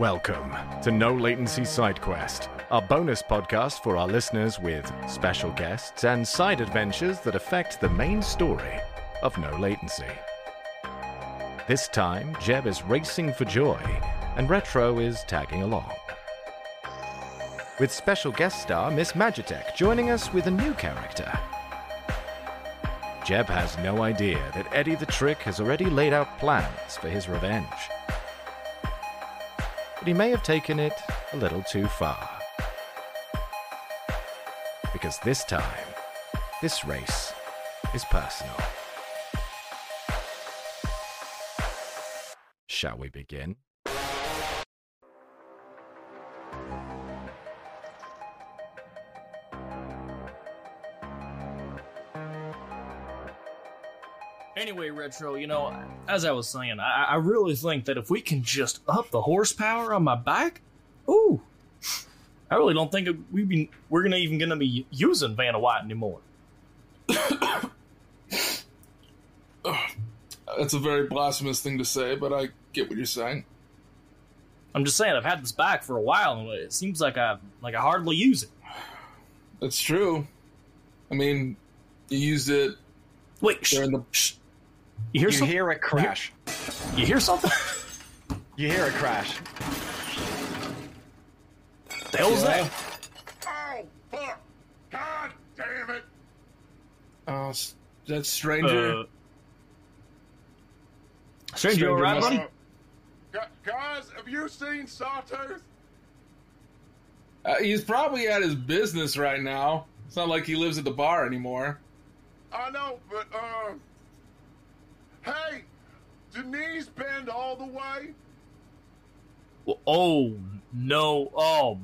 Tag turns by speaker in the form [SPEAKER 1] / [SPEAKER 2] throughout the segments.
[SPEAKER 1] Welcome to No Latency Side Quest, our bonus podcast for our listeners with special guests and side adventures that affect the main story of No Latency. This time, Jeb is racing for joy, and Retro is tagging along. With special guest star Miss Magitek joining us with a new character. Jeb has no idea that Eddie the Trick has already laid out plans for his revenge. But he may have taken it a little too far. Because this time, this race is personal. Shall we begin?
[SPEAKER 2] Retro, you know, as I was saying, I, I really think that if we can just up the horsepower on my bike, ooh, I really don't think we be we're gonna even gonna be using Vanna White anymore.
[SPEAKER 3] That's a very blasphemous thing to say, but I get what you're saying.
[SPEAKER 2] I'm just saying I've had this bike for a while, and it seems like I like I hardly use it.
[SPEAKER 3] That's true. I mean, you used it
[SPEAKER 2] Wait,
[SPEAKER 3] during the.
[SPEAKER 2] You hear
[SPEAKER 4] You
[SPEAKER 2] something?
[SPEAKER 4] hear a crash.
[SPEAKER 2] You hear something?
[SPEAKER 4] You hear a crash.
[SPEAKER 2] the hell's that?
[SPEAKER 5] Oh, fuck! God damn it!
[SPEAKER 3] Oh, s- that stranger.
[SPEAKER 2] Uh, Stranger, you alright, buddy?
[SPEAKER 5] Uh, guys, have you seen Sawtooth?
[SPEAKER 3] Uh, he's probably at his business right now. It's not like he lives at the bar anymore.
[SPEAKER 5] I know, but, uh. Hey! Do knees bend all the way?
[SPEAKER 2] Oh no! Oh,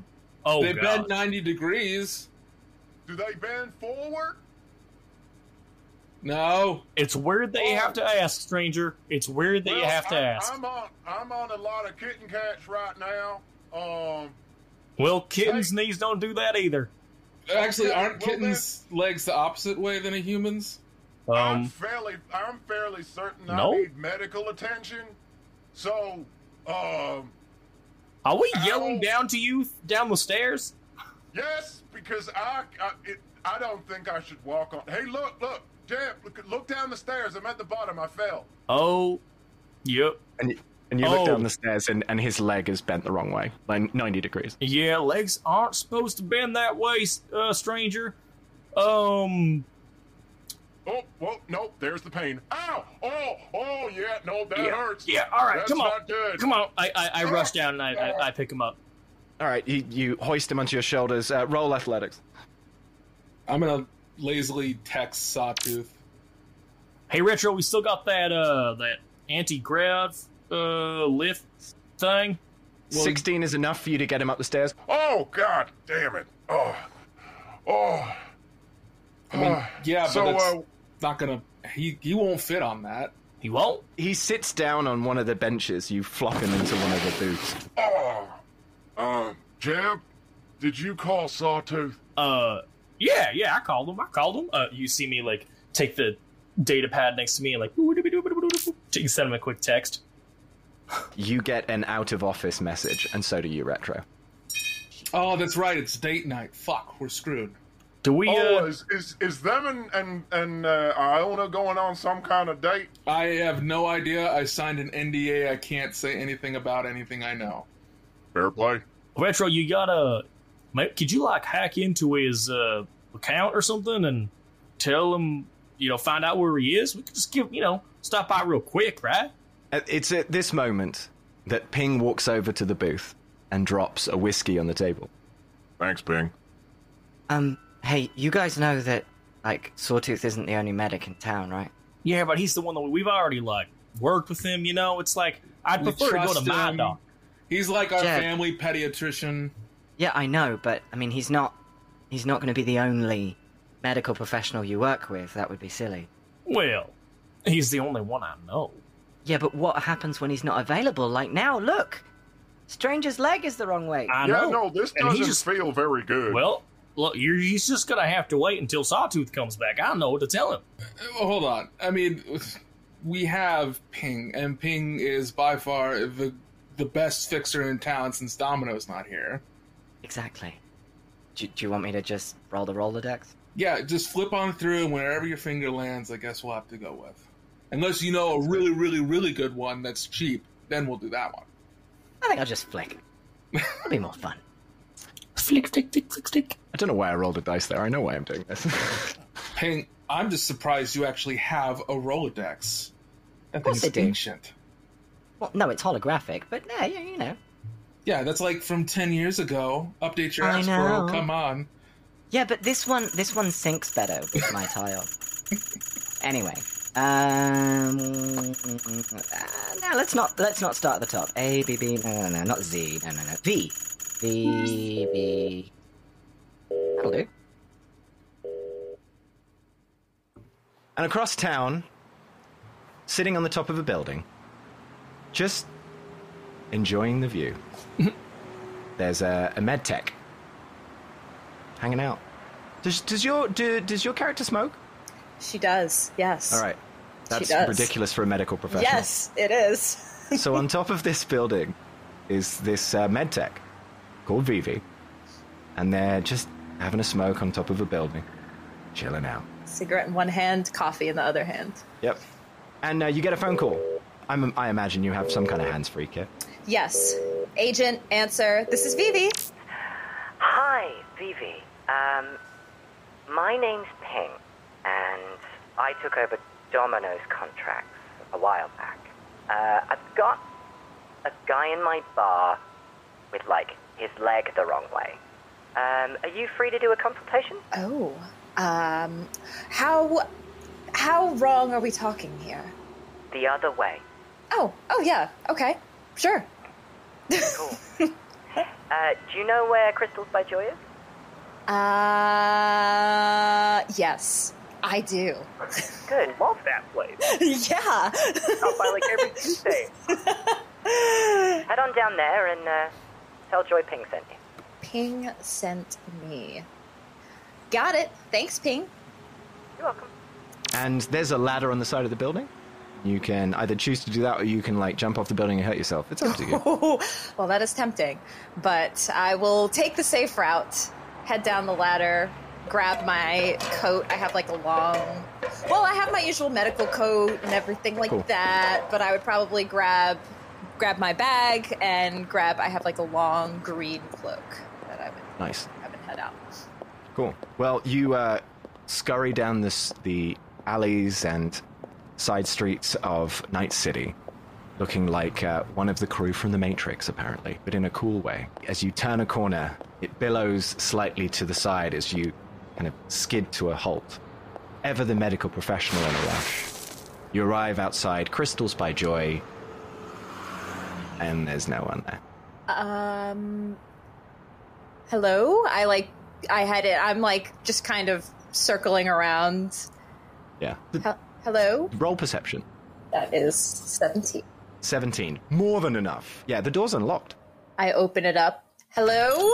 [SPEAKER 2] oh
[SPEAKER 3] they
[SPEAKER 2] god!
[SPEAKER 3] bend 90 degrees.
[SPEAKER 5] Do they bend forward?
[SPEAKER 3] No.
[SPEAKER 2] It's weird that you have to ask, stranger. It's weird that you
[SPEAKER 5] Well,
[SPEAKER 2] have to
[SPEAKER 5] I,
[SPEAKER 2] ask.
[SPEAKER 5] I'm on, I'm on a lot of kitten cats right now. Um,
[SPEAKER 2] Well, kittens' knees don't do that either.
[SPEAKER 3] Actually, aren't
[SPEAKER 5] well,
[SPEAKER 3] kittens' legs the opposite way than a human's?
[SPEAKER 5] I'm
[SPEAKER 2] Um,
[SPEAKER 5] fairly, I'm fairly certain
[SPEAKER 2] no?
[SPEAKER 5] I need medical attention. So, um,
[SPEAKER 2] are we
[SPEAKER 5] Ow.
[SPEAKER 2] yelling down to you down the stairs?
[SPEAKER 5] Yes, because I I, it, I don't think I should walk on. Hey, look, look, Jeb, look, look down the stairs. I'm at the bottom. I fell.
[SPEAKER 2] Oh, yep.
[SPEAKER 4] And you, and you look
[SPEAKER 2] Oh.
[SPEAKER 4] down the stairs, and, and his leg is bent the wrong way, like 90 degrees.
[SPEAKER 2] Yeah, legs aren't supposed to bend that way, uh, stranger. Um,
[SPEAKER 5] Oh, whoa, nope. There's the pain. Ow! Oh, oh, yeah. No, that
[SPEAKER 2] yeah,
[SPEAKER 5] hurts.
[SPEAKER 2] yeah. All right,
[SPEAKER 5] That's
[SPEAKER 2] come on,
[SPEAKER 5] not good.
[SPEAKER 2] come on. I I, I rush down and I, I I pick him up.
[SPEAKER 4] All right, you, you hoist him onto your shoulders. Uh, roll athletics.
[SPEAKER 3] I'm gonna lazily text Sawtooth.
[SPEAKER 2] Hey, retro, we still got that uh that anti grav uh lift thing.
[SPEAKER 3] Well-
[SPEAKER 4] 16 is enough for you to get him up the stairs.
[SPEAKER 5] Oh, God damn it. Oh, oh.
[SPEAKER 3] I mean, yeah, but
[SPEAKER 5] so,
[SPEAKER 3] it's
[SPEAKER 5] uh,
[SPEAKER 3] not gonna. He he won't fit on that.
[SPEAKER 2] He won't.
[SPEAKER 4] He sits down on one of the benches. You flop him into one of the booths.
[SPEAKER 5] oh, uh, Jeb, did you call Sawtooth?
[SPEAKER 2] Uh, yeah, yeah. I called him. I called him. Uh, you see me like take the data pad next to me and like you send him a quick text.
[SPEAKER 4] You get an out of office message, and so do you, Retro.
[SPEAKER 3] Oh, that's right. It's date night. Fuck, we're screwed.
[SPEAKER 2] Do we?
[SPEAKER 5] Oh,
[SPEAKER 2] Uh,
[SPEAKER 5] is, is is them and and and uh, Iona going on some kind of date?
[SPEAKER 3] I have no idea. I signed an NDA. I can't say anything about anything I know.
[SPEAKER 5] Fair play.
[SPEAKER 2] retro, you gotta. Could you like hack into his uh account or something and tell him, you know, find out where he is? We could just give, you know, stop by real quick, right?
[SPEAKER 4] It's at this moment that Ping walks over to the booth and drops a whiskey on the table.
[SPEAKER 5] Thanks, Ping.
[SPEAKER 6] Um, hey, you guys know that, like, Sawtooth isn't the only medic in town, right?
[SPEAKER 2] Yeah, but he's the one that we've already like worked with him. You know, it's like I'd
[SPEAKER 3] We
[SPEAKER 2] prefer to go
[SPEAKER 3] trust
[SPEAKER 2] to my
[SPEAKER 3] him.
[SPEAKER 2] doc.
[SPEAKER 3] He's like our
[SPEAKER 6] Jed.
[SPEAKER 3] family pediatrician.
[SPEAKER 6] Yeah, I know, but, I mean, he's not, he's not going to be the only medical professional you work with. That would be silly.
[SPEAKER 2] Well, he's the only one I know.
[SPEAKER 6] Yeah, but what happens when he's not available? Like now, look! Stranger's leg is the wrong way.
[SPEAKER 2] I
[SPEAKER 5] yeah,
[SPEAKER 2] know.
[SPEAKER 5] no, this
[SPEAKER 2] And he
[SPEAKER 5] doesn't
[SPEAKER 2] just-
[SPEAKER 5] feel very good.
[SPEAKER 2] Well, look, you're, he's just gonna have to wait until Sawtooth comes back. I don't know what to tell him.
[SPEAKER 3] Oh, hold on. I mean, we have Ping, and Ping is by far the the best fixer in town since Domino's not here.
[SPEAKER 6] Exactly. Do, do you want me to just roll the Rolodex?
[SPEAKER 3] Yeah, just flip on through, and wherever your finger lands, I guess we'll have to go with. Unless you know a really, really, really good one that's cheap, then we'll do that one.
[SPEAKER 6] I think I'll just flick. It'll be more fun.
[SPEAKER 2] Flick, flick, flick, flick, flick.
[SPEAKER 4] I don't know why I rolled a dice there. I know why I'm doing this.
[SPEAKER 3] Ping, I'm just surprised you actually have a Rolodex. That
[SPEAKER 6] course
[SPEAKER 3] thing's
[SPEAKER 6] I do.
[SPEAKER 3] ancient.
[SPEAKER 6] Well, no, it's holographic, but yeah, yeah, you know.
[SPEAKER 3] Yeah, that's like from 10 years ago. Update your
[SPEAKER 6] I
[SPEAKER 3] ass, bro. Come on.
[SPEAKER 6] Yeah, but this one, this one syncs better with my tile. Anyway, um, uh, no, let's not let's not start at the top. A B B, no, no, no, not Z, no, no, no, V, V V. That'll do.
[SPEAKER 4] And across town, sitting on the top of a building, just enjoying the view, there's a, a med tech hanging out. Does, does your do, does your character smoke?
[SPEAKER 7] She does, yes.
[SPEAKER 4] All right, that's ridiculous for a medical professional.
[SPEAKER 7] Yes, it is.
[SPEAKER 4] so on top of this building is this uh, med tech called Vivi, and they're just having a smoke on top of a building, chilling out.
[SPEAKER 7] Cigarette in one hand, coffee in the other hand.
[SPEAKER 4] Yep. And uh, you get a phone call. I'm, I imagine you have some kind of hands-free kit.
[SPEAKER 7] Yes. Agent, answer. This is Vivi.
[SPEAKER 8] Hi, Vivi. Um, my name's Ping, and I took over Domino's contracts a while back. Uh, I've got a guy in my bar with, like, his leg the wrong way. Um, are you free to do a consultation?
[SPEAKER 7] Oh. Um how how wrong are we talking here?
[SPEAKER 8] The other way.
[SPEAKER 7] Oh, oh yeah. Okay. Sure.
[SPEAKER 8] Cool. uh, do you know where Crystals by Joy is?
[SPEAKER 7] Uh yes. I do.
[SPEAKER 8] Good. Love that place.
[SPEAKER 7] yeah.
[SPEAKER 8] Out by like every Tuesday. Head on down there and uh, tell Joy Ping sent you.
[SPEAKER 7] Ping sent me. Got it. Thanks, Ping.
[SPEAKER 8] You're welcome.
[SPEAKER 4] And there's a ladder on the side of the building. You can either choose to do that, or you can like jump off the building and hurt yourself. It's up to you.
[SPEAKER 7] well, that is tempting, but I will take the safe route, head down the ladder, grab my coat. I have like a long, well, I have my usual medical coat and everything like
[SPEAKER 4] Cool.
[SPEAKER 7] that, but I would probably grab grab my bag and grab. I have like a long green cloak that I would
[SPEAKER 4] nice.
[SPEAKER 7] I would head out.
[SPEAKER 4] Cool. Well, you uh, scurry down this, the alleys and side streets of Night City, looking like uh, one of the crew from The Matrix, apparently, but in a cool way. As you turn a corner, it billows slightly to the side as you kind of skid to a halt. Ever the medical professional in a rush. You arrive outside Crystals by Joy, and there's no one there.
[SPEAKER 7] Um, hello. I like. I had it. I'm like just kind of circling around.
[SPEAKER 4] Yeah.
[SPEAKER 7] He- hello.
[SPEAKER 4] Roll perception.
[SPEAKER 7] That is seventeen.
[SPEAKER 4] 17. More than enough. Yeah, the door's unlocked.
[SPEAKER 7] I open it up. Hello?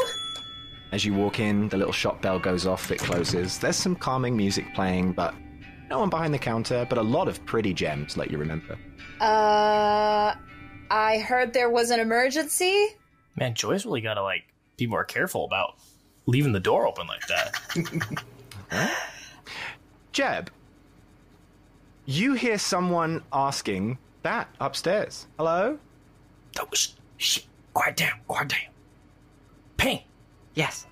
[SPEAKER 4] As you walk in, the little shop bell goes off, it closes. There's some calming music playing, but no one behind the counter, but a lot of pretty gems, let you remember.
[SPEAKER 7] Uh, I heard there was an emergency.
[SPEAKER 2] Man, Joy's really got to like be more careful about leaving the door open like that.
[SPEAKER 4] Jeb, you hear someone asking that upstairs. Hello?
[SPEAKER 2] oh, sh- sh- quiet down, quiet down. Ping,
[SPEAKER 6] Yes.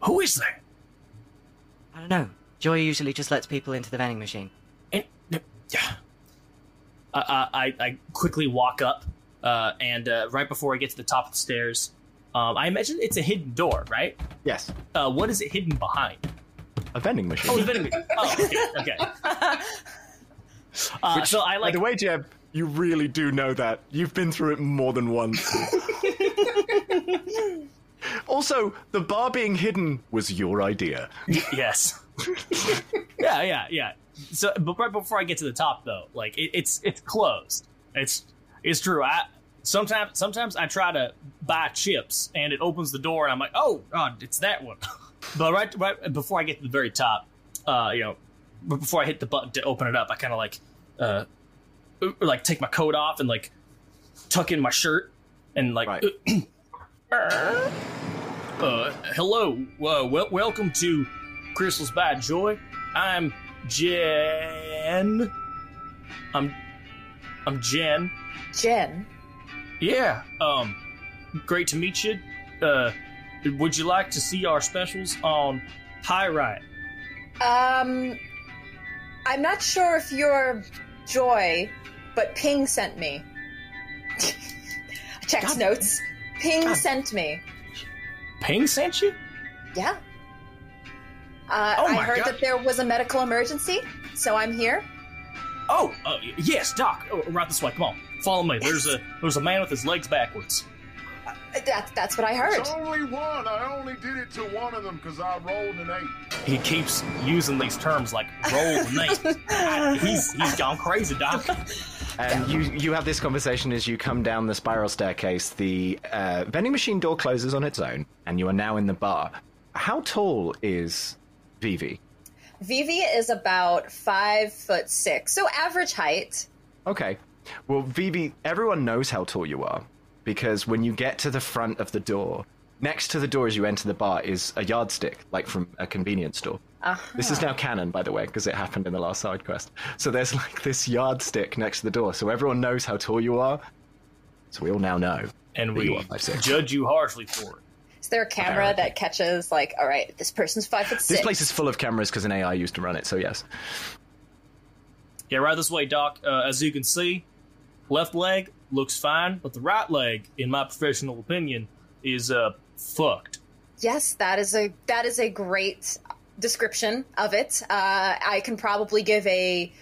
[SPEAKER 2] who is there?
[SPEAKER 6] I don't know. Joy usually just lets people into the vending machine.
[SPEAKER 2] And, yeah. I, I, I- I quickly walk up, uh, and uh, right before I get to the top of the stairs, um, I imagine it's a hidden door, right?
[SPEAKER 4] Yes.
[SPEAKER 2] Uh, what is it hidden behind?
[SPEAKER 4] A vending machine.
[SPEAKER 2] Oh, the vending machine. Oh, okay. okay. Uh, so I
[SPEAKER 4] By
[SPEAKER 2] like.
[SPEAKER 4] the way, Jeb, you really do know that. You've been through it more than once. also, the bar being hidden was your idea.
[SPEAKER 2] yes. yeah, yeah, yeah. So, but right before I get to the top, though, like it, it's it's closed. It's it's true. I sometimes sometimes I try to buy chips and it opens the door and I'm like, oh god, it's that one. but right right before I get to the very top, uh, you know, before I hit the button to open it up, I kind of like uh, like take my coat off and like tuck in my shirt and like,
[SPEAKER 4] Right.
[SPEAKER 2] uh, hello, uh, wel- welcome to Crystals by Joy. I'm Jen. I'm, I'm Jen.
[SPEAKER 7] Jen.
[SPEAKER 2] Yeah. Um, great to meet you. Uh, would you like to see our specials on Pyrite?
[SPEAKER 7] Um, I'm not sure if you're Joy, but Ping sent me. Checks notes. Ping sent me.
[SPEAKER 2] Ping sent you?
[SPEAKER 7] Yeah. Uh,
[SPEAKER 2] Oh
[SPEAKER 7] I heard
[SPEAKER 2] God.
[SPEAKER 7] that there was a medical emergency, so I'm here.
[SPEAKER 2] Oh, uh, yes, Doc. Oh, right this way. Come on, follow me. There's a there's a man with his legs backwards.
[SPEAKER 7] Uh, That, that's what I heard.
[SPEAKER 5] It's only one. I only did it to one of them because I rolled an eight.
[SPEAKER 2] He keeps using these terms like roll and eight. I- he's he's gone crazy, Doc.
[SPEAKER 4] And you, you have this conversation as you come down the spiral staircase. The uh, vending machine door closes on its own, and you are now in the bar. How tall is Vivi?
[SPEAKER 7] Vivi is about five foot six, so average height.
[SPEAKER 4] Okay. Well, Vivi, everyone knows how tall you are because when you get to the front of the door, next to the door as you enter the bar is a yardstick, like from a convenience store. This is now canon, by the way, because it happened in the last side quest. So there's like this yardstick next to the door, so everyone knows how tall you are. So we all now know.
[SPEAKER 2] And
[SPEAKER 4] that you
[SPEAKER 2] we
[SPEAKER 4] are 5'6".
[SPEAKER 2] judge you harshly for it.
[SPEAKER 7] Is there a camera
[SPEAKER 4] Apparently.
[SPEAKER 7] that catches like, all right, this person's five foot six?
[SPEAKER 4] This place is full of cameras because an AI used to run it. So yes.
[SPEAKER 2] Yeah, right this way, Doc. Uh, as you can see, left leg looks fine, but the right leg, in my professional opinion, is uh fucked.
[SPEAKER 7] Yes, that is a that is a great description of it. Uh, I can probably give a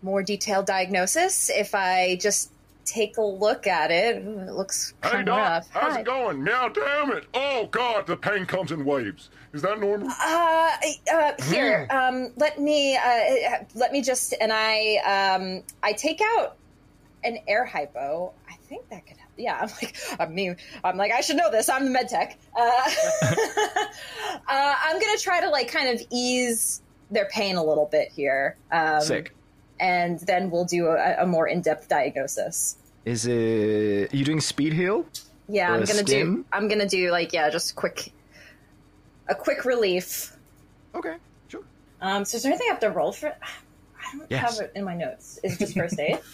[SPEAKER 7] more detailed diagnosis if I just take a look at it. Ooh, it looks
[SPEAKER 5] Hey,
[SPEAKER 7] kind of
[SPEAKER 5] Doc,
[SPEAKER 7] rough.
[SPEAKER 5] how's
[SPEAKER 7] Hi.
[SPEAKER 5] it going? Now, damn it. Oh, God, the pain comes in waves. Is that normal?
[SPEAKER 7] Uh, uh, here, um, let me, uh, let me just, and I, um, I take out an air hypo. I think that could help. Yeah, I'm like, I mean, I'm like, I should know this. I'm the med tech. Uh, uh, I'm gonna try to like kind of ease their pain a little bit here. Um,
[SPEAKER 4] Sick.
[SPEAKER 7] And then we'll do a, a more in-depth diagnosis.
[SPEAKER 4] Is it? Are you doing speed heal?
[SPEAKER 7] Yeah,
[SPEAKER 4] Or
[SPEAKER 7] I'm gonna do. I'm gonna do like yeah, just quick, a quick relief.
[SPEAKER 4] Okay, sure.
[SPEAKER 7] Um, so is there anything I have to roll for? I don't
[SPEAKER 4] Yes.
[SPEAKER 7] have it in my notes. Is it just first aid?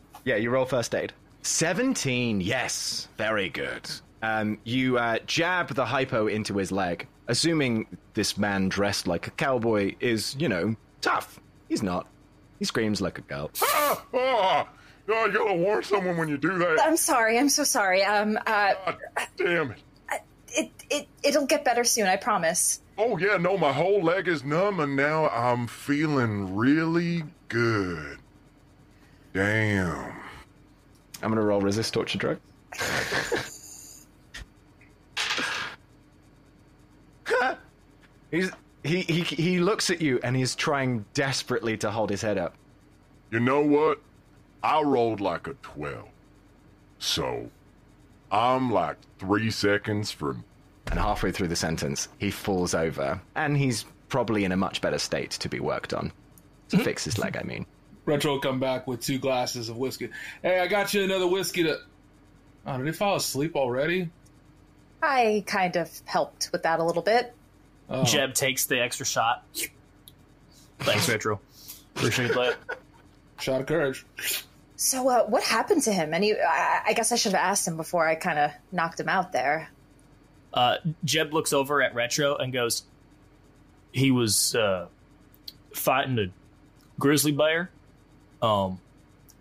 [SPEAKER 4] Yeah, you roll first aid. 17, yes. Very good. Um, you uh, jab the hypo into his leg, assuming this man dressed like a cowboy is, you know, tough. He's not. He screams like a girl.
[SPEAKER 5] Ah, oh, oh, you gotta warn someone when you do that.
[SPEAKER 7] I'm sorry. I'm so sorry. Um, uh,
[SPEAKER 5] God damn it.
[SPEAKER 7] it it it'll get better soon. I promise.
[SPEAKER 5] Oh, yeah, no, my whole leg is numb, and now I'm feeling really good. Damn.
[SPEAKER 4] I'm going to roll resist torture drug. He's, he, he, he looks at you and he's trying desperately to hold his head up.
[SPEAKER 5] You know what? I rolled like a 12. So, I'm like three seconds from.
[SPEAKER 4] And halfway through the sentence, he falls over, and he's probably in a much better state to be worked on. To mm-hmm. fix his leg, I mean.
[SPEAKER 3] Retro will come back with two glasses of whiskey. Hey, I got you another whiskey to. Oh, did he fall asleep already?
[SPEAKER 7] I kind of helped with that a little bit.
[SPEAKER 3] Oh.
[SPEAKER 2] Jeb takes the extra shot. Thanks, Retro. Appreciate that.
[SPEAKER 3] Shot of courage.
[SPEAKER 7] So, uh, what happened to him? And he, I, I guess I should have asked him before I kind of knocked him out there.
[SPEAKER 2] Uh, Jeb looks over at Retro and goes, "He was uh, fighting a grizzly bear, um,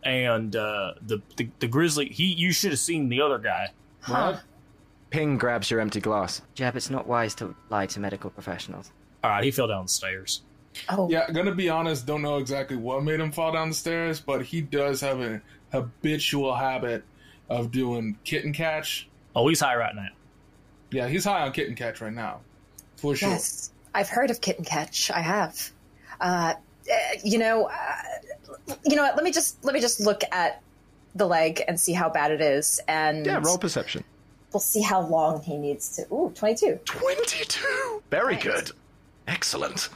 [SPEAKER 2] and uh, the, the the grizzly. He you should have seen the other guy.
[SPEAKER 3] What?
[SPEAKER 4] Ping grabs your empty glass.
[SPEAKER 6] Jeb, it's not wise to lie to medical professionals.
[SPEAKER 2] All right, he fell down the stairs.
[SPEAKER 7] Oh,
[SPEAKER 3] Yeah, gonna be honest, don't know exactly what made him fall down the stairs, but he does have a habitual habit of doing kitten catch.
[SPEAKER 2] Oh, he's high right now.
[SPEAKER 3] Yeah, he's high on kitten catch right now. For sure.
[SPEAKER 7] yes, I've heard of kitten catch. I have. Uh, uh, you know, uh, you know what? Let me just let me just look at the leg and see how bad it is, and
[SPEAKER 4] Yeah, roll perception.
[SPEAKER 7] We'll see how long he needs to. Ooh, 22.
[SPEAKER 4] 22! Very good. Excellent.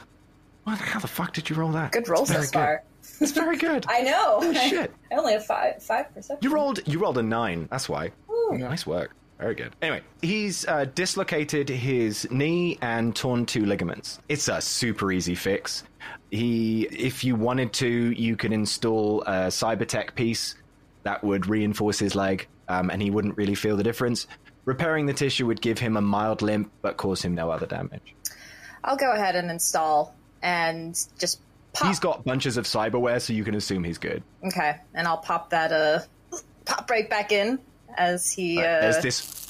[SPEAKER 4] What, how the fuck did you roll that?
[SPEAKER 7] Good
[SPEAKER 4] Very
[SPEAKER 7] so far.
[SPEAKER 4] It's very good.
[SPEAKER 7] I know.
[SPEAKER 4] Oh, shit.
[SPEAKER 7] I only have five five perception.
[SPEAKER 4] You rolled you rolled a nine, that's why.
[SPEAKER 7] Ooh.
[SPEAKER 4] Nice work. Very good. Anyway, he's uh, dislocated his knee and torn two ligaments. It's a super easy fix. He, if you wanted to, you could install a cybertech piece that would reinforce his leg, um, and he wouldn't really feel the difference. Repairing the tissue would give him a mild limp, but cause him no other damage.
[SPEAKER 7] I'll go ahead and install and just pop.
[SPEAKER 4] He's got bunches of cyberware, so you can assume he's good.
[SPEAKER 7] Okay, and I'll pop that uh pop right back in as he uh,
[SPEAKER 4] There's this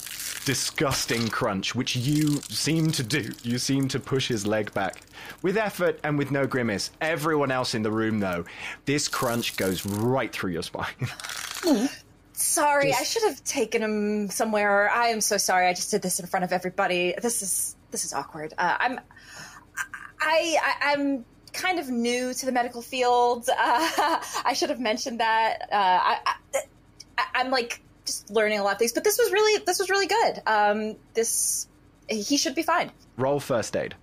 [SPEAKER 4] disgusting crunch, which you seem to do. You seem to push his leg back with effort and with no grimace. Everyone else in the room, though, this crunch goes right through your spine.
[SPEAKER 7] Sorry, I should have taken him somewhere. I am so sorry. I just did this in front of everybody. This is this is awkward. Uh, I'm I, I I'm kind of new to the medical field. Uh, I should have mentioned that. Uh, I, I I'm like just learning a lot of things, but this was really this was really good. Um, this he should be fine.
[SPEAKER 4] Roll first aid.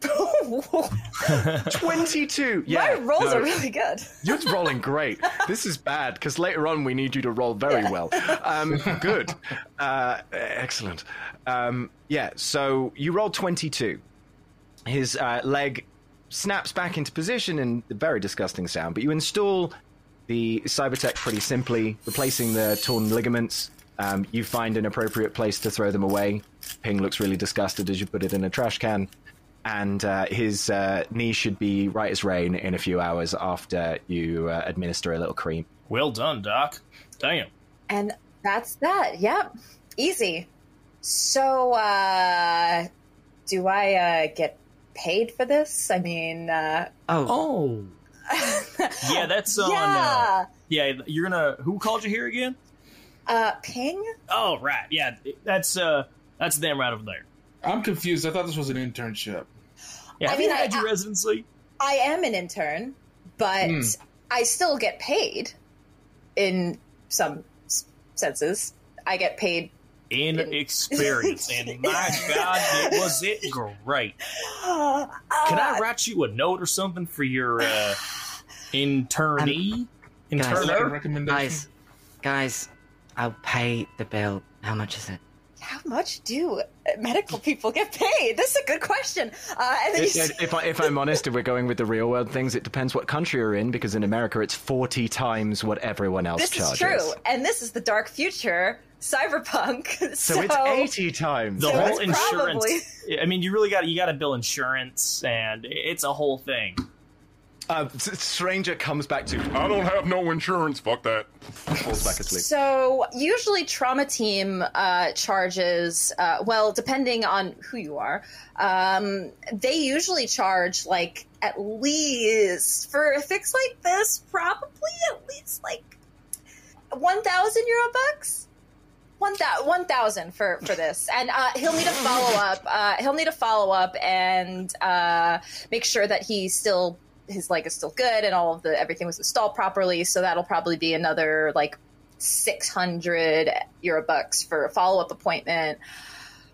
[SPEAKER 4] 22! Yeah.
[SPEAKER 7] My rolls
[SPEAKER 4] no,
[SPEAKER 7] are really good.
[SPEAKER 4] You're rolling great. This is bad because later on we need you to roll very well. Um, good. Uh, excellent. Um, yeah, so you roll 22. His uh, leg snaps back into position in a very disgusting sound, but you install the Cybertech pretty simply, replacing the torn ligaments. Um, you find an appropriate place to throw them away. Ping looks really disgusted as you put it in a trash can. And uh, his uh, knee should be right as rain in a few hours after you uh, administer a little cream.
[SPEAKER 2] Well done, Doc. Damn.
[SPEAKER 7] And that's that. Yep. Easy. So, uh, do I uh, get paid for this? I mean, uh,
[SPEAKER 6] Oh,
[SPEAKER 2] Oh. yeah, that's on.
[SPEAKER 7] yeah.
[SPEAKER 2] Uh, yeah, you're gonna. Who called you here again?
[SPEAKER 7] Uh, ping?
[SPEAKER 2] Oh, right. Yeah, that's uh, that's them right over there.
[SPEAKER 3] I'm confused. I thought this was an internship.
[SPEAKER 2] Yeah,
[SPEAKER 7] I mean,
[SPEAKER 2] you had
[SPEAKER 7] I-
[SPEAKER 2] your residency?
[SPEAKER 7] I am an intern, but
[SPEAKER 3] Hmm.
[SPEAKER 7] I still get paid in some senses. I get paid.
[SPEAKER 2] In experience, and my God, it was it great.
[SPEAKER 7] Uh,
[SPEAKER 2] Can I write you a note or something for your uh, internee?
[SPEAKER 6] guys.
[SPEAKER 3] Second
[SPEAKER 2] Interner?
[SPEAKER 6] guys, guys, I'll pay the bill. How much is it?
[SPEAKER 7] How much do medical people get paid? This is a good question. Uh, and then you
[SPEAKER 4] If, I, if I'm honest, if we're going with the real world things, it depends what country you're in, because in America it's 40 times what everyone else
[SPEAKER 7] this
[SPEAKER 4] charges.
[SPEAKER 7] is true, and this is the dark future, cyberpunk. So,
[SPEAKER 4] So it's 80 times.
[SPEAKER 2] The
[SPEAKER 7] So
[SPEAKER 2] whole insurance.
[SPEAKER 7] probably-
[SPEAKER 2] I mean, you really got you got to bill insurance, and it's a whole thing.
[SPEAKER 4] Uh, Stranger comes back to
[SPEAKER 5] I don't have no insurance. Fuck that.
[SPEAKER 4] falls back asleep.
[SPEAKER 7] So usually, trauma team uh, charges. Uh, well, depending on who you are, um, they usually charge like at least for a fix like this, probably at least like one thousand euro bucks. One thousand for for this, and uh, he'll need a follow up. Uh, he'll need a follow up and uh, make sure that he's still his leg is still good and all of the everything was installed properly. So that'll probably be another like six hundred euro bucks for a follow up appointment.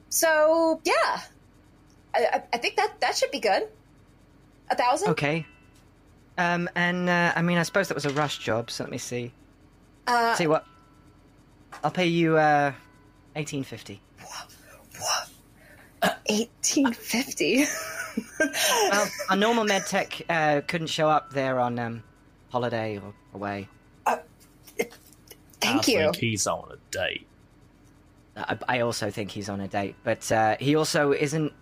[SPEAKER 7] So yeah, I, I- I think that that should be good. A thousand.
[SPEAKER 6] Okay. Um, and uh, I mean, I suppose that was a rush job. So let me see.
[SPEAKER 7] Uh,
[SPEAKER 6] See what? I'll pay you uh, eighteen fifty.
[SPEAKER 7] Eighteen fifty.
[SPEAKER 6] Well, a normal med tech uh, couldn't show up there on um, holiday or away.
[SPEAKER 7] Thank
[SPEAKER 2] I
[SPEAKER 7] you.
[SPEAKER 2] think he's on a date.
[SPEAKER 6] I, I also think he's on a date, but uh, he also isn't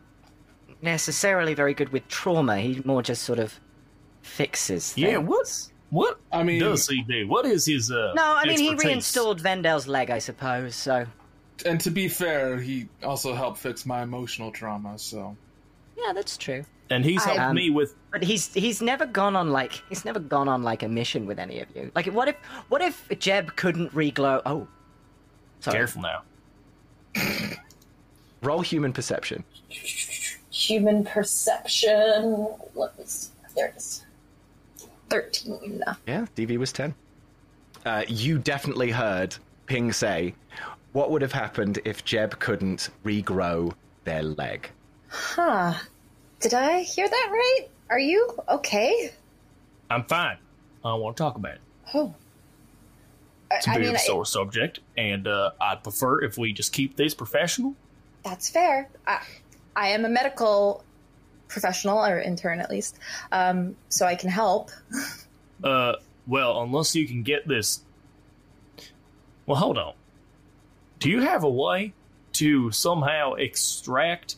[SPEAKER 6] necessarily very good with trauma. He more just sort of fixes. Things.
[SPEAKER 2] Yeah, what's what?
[SPEAKER 3] I mean-
[SPEAKER 2] does he do? What is his uh?
[SPEAKER 6] No, I mean he reinstalled Vendel's leg, I suppose. So
[SPEAKER 3] And to be fair, he also helped fix my emotional trauma. So
[SPEAKER 6] yeah, that's true.
[SPEAKER 2] and he's
[SPEAKER 7] I-
[SPEAKER 2] helped
[SPEAKER 6] Um,
[SPEAKER 2] me with.
[SPEAKER 6] But he's he's never gone on like he's never gone on like a mission with any of you. Like what if what if Jeb couldn't reglow? Oh, sorry.
[SPEAKER 2] Careful now.
[SPEAKER 4] Roll human perception.
[SPEAKER 7] Human perception. Let me see. There it is. Thirteen.
[SPEAKER 4] Yeah, DV was 10. Uh, you definitely heard Ping say, what would have happened if Jeb couldn't regrow their leg?
[SPEAKER 7] Huh. Did I hear that right? Are you okay?
[SPEAKER 2] I'm fine. I don't want to talk about it.
[SPEAKER 7] Oh.
[SPEAKER 2] It's a
[SPEAKER 7] I
[SPEAKER 2] bit
[SPEAKER 7] mean,
[SPEAKER 2] of a
[SPEAKER 7] I-
[SPEAKER 2] sore subject, and uh, I'd prefer if we just keep this professional.
[SPEAKER 7] That's fair. I, I am a medical professional or intern at least, um, so I can help.
[SPEAKER 2] Uh, well, unless you can get this. Well, hold on. Do you have a way to somehow extract,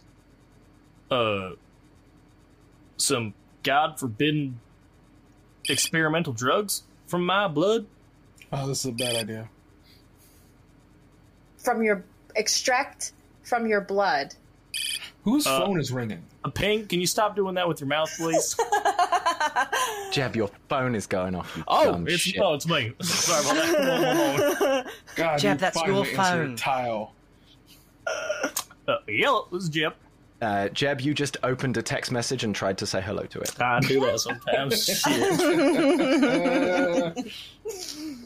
[SPEAKER 2] uh, some god forbidden experimental drugs from my blood?
[SPEAKER 3] Oh, this is a bad idea.
[SPEAKER 7] From your extract from your blood.
[SPEAKER 3] Whose
[SPEAKER 2] Uh,
[SPEAKER 3] phone is ringing?
[SPEAKER 2] Uh, Ping, can you stop doing that with your mouth, please?
[SPEAKER 4] Jeb, your phone is going off. You
[SPEAKER 2] oh, it's
[SPEAKER 4] shit.
[SPEAKER 2] oh, it's me. Sorry about that. One, one moment.
[SPEAKER 3] God,
[SPEAKER 6] Jeb,
[SPEAKER 3] you
[SPEAKER 6] that's your phone.
[SPEAKER 3] Tile.
[SPEAKER 2] Uh, yellow, this is Jip.
[SPEAKER 4] Uh, Jeb, you just opened a text message and tried to say hello to it.
[SPEAKER 2] I do that sometimes. Shit.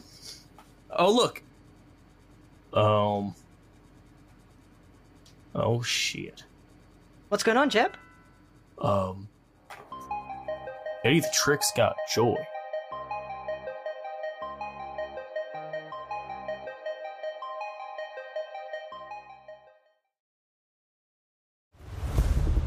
[SPEAKER 2] Oh look. Um. Oh shit.
[SPEAKER 6] What's going on, Jeb?
[SPEAKER 2] Um. Eddie the Trick's got joy.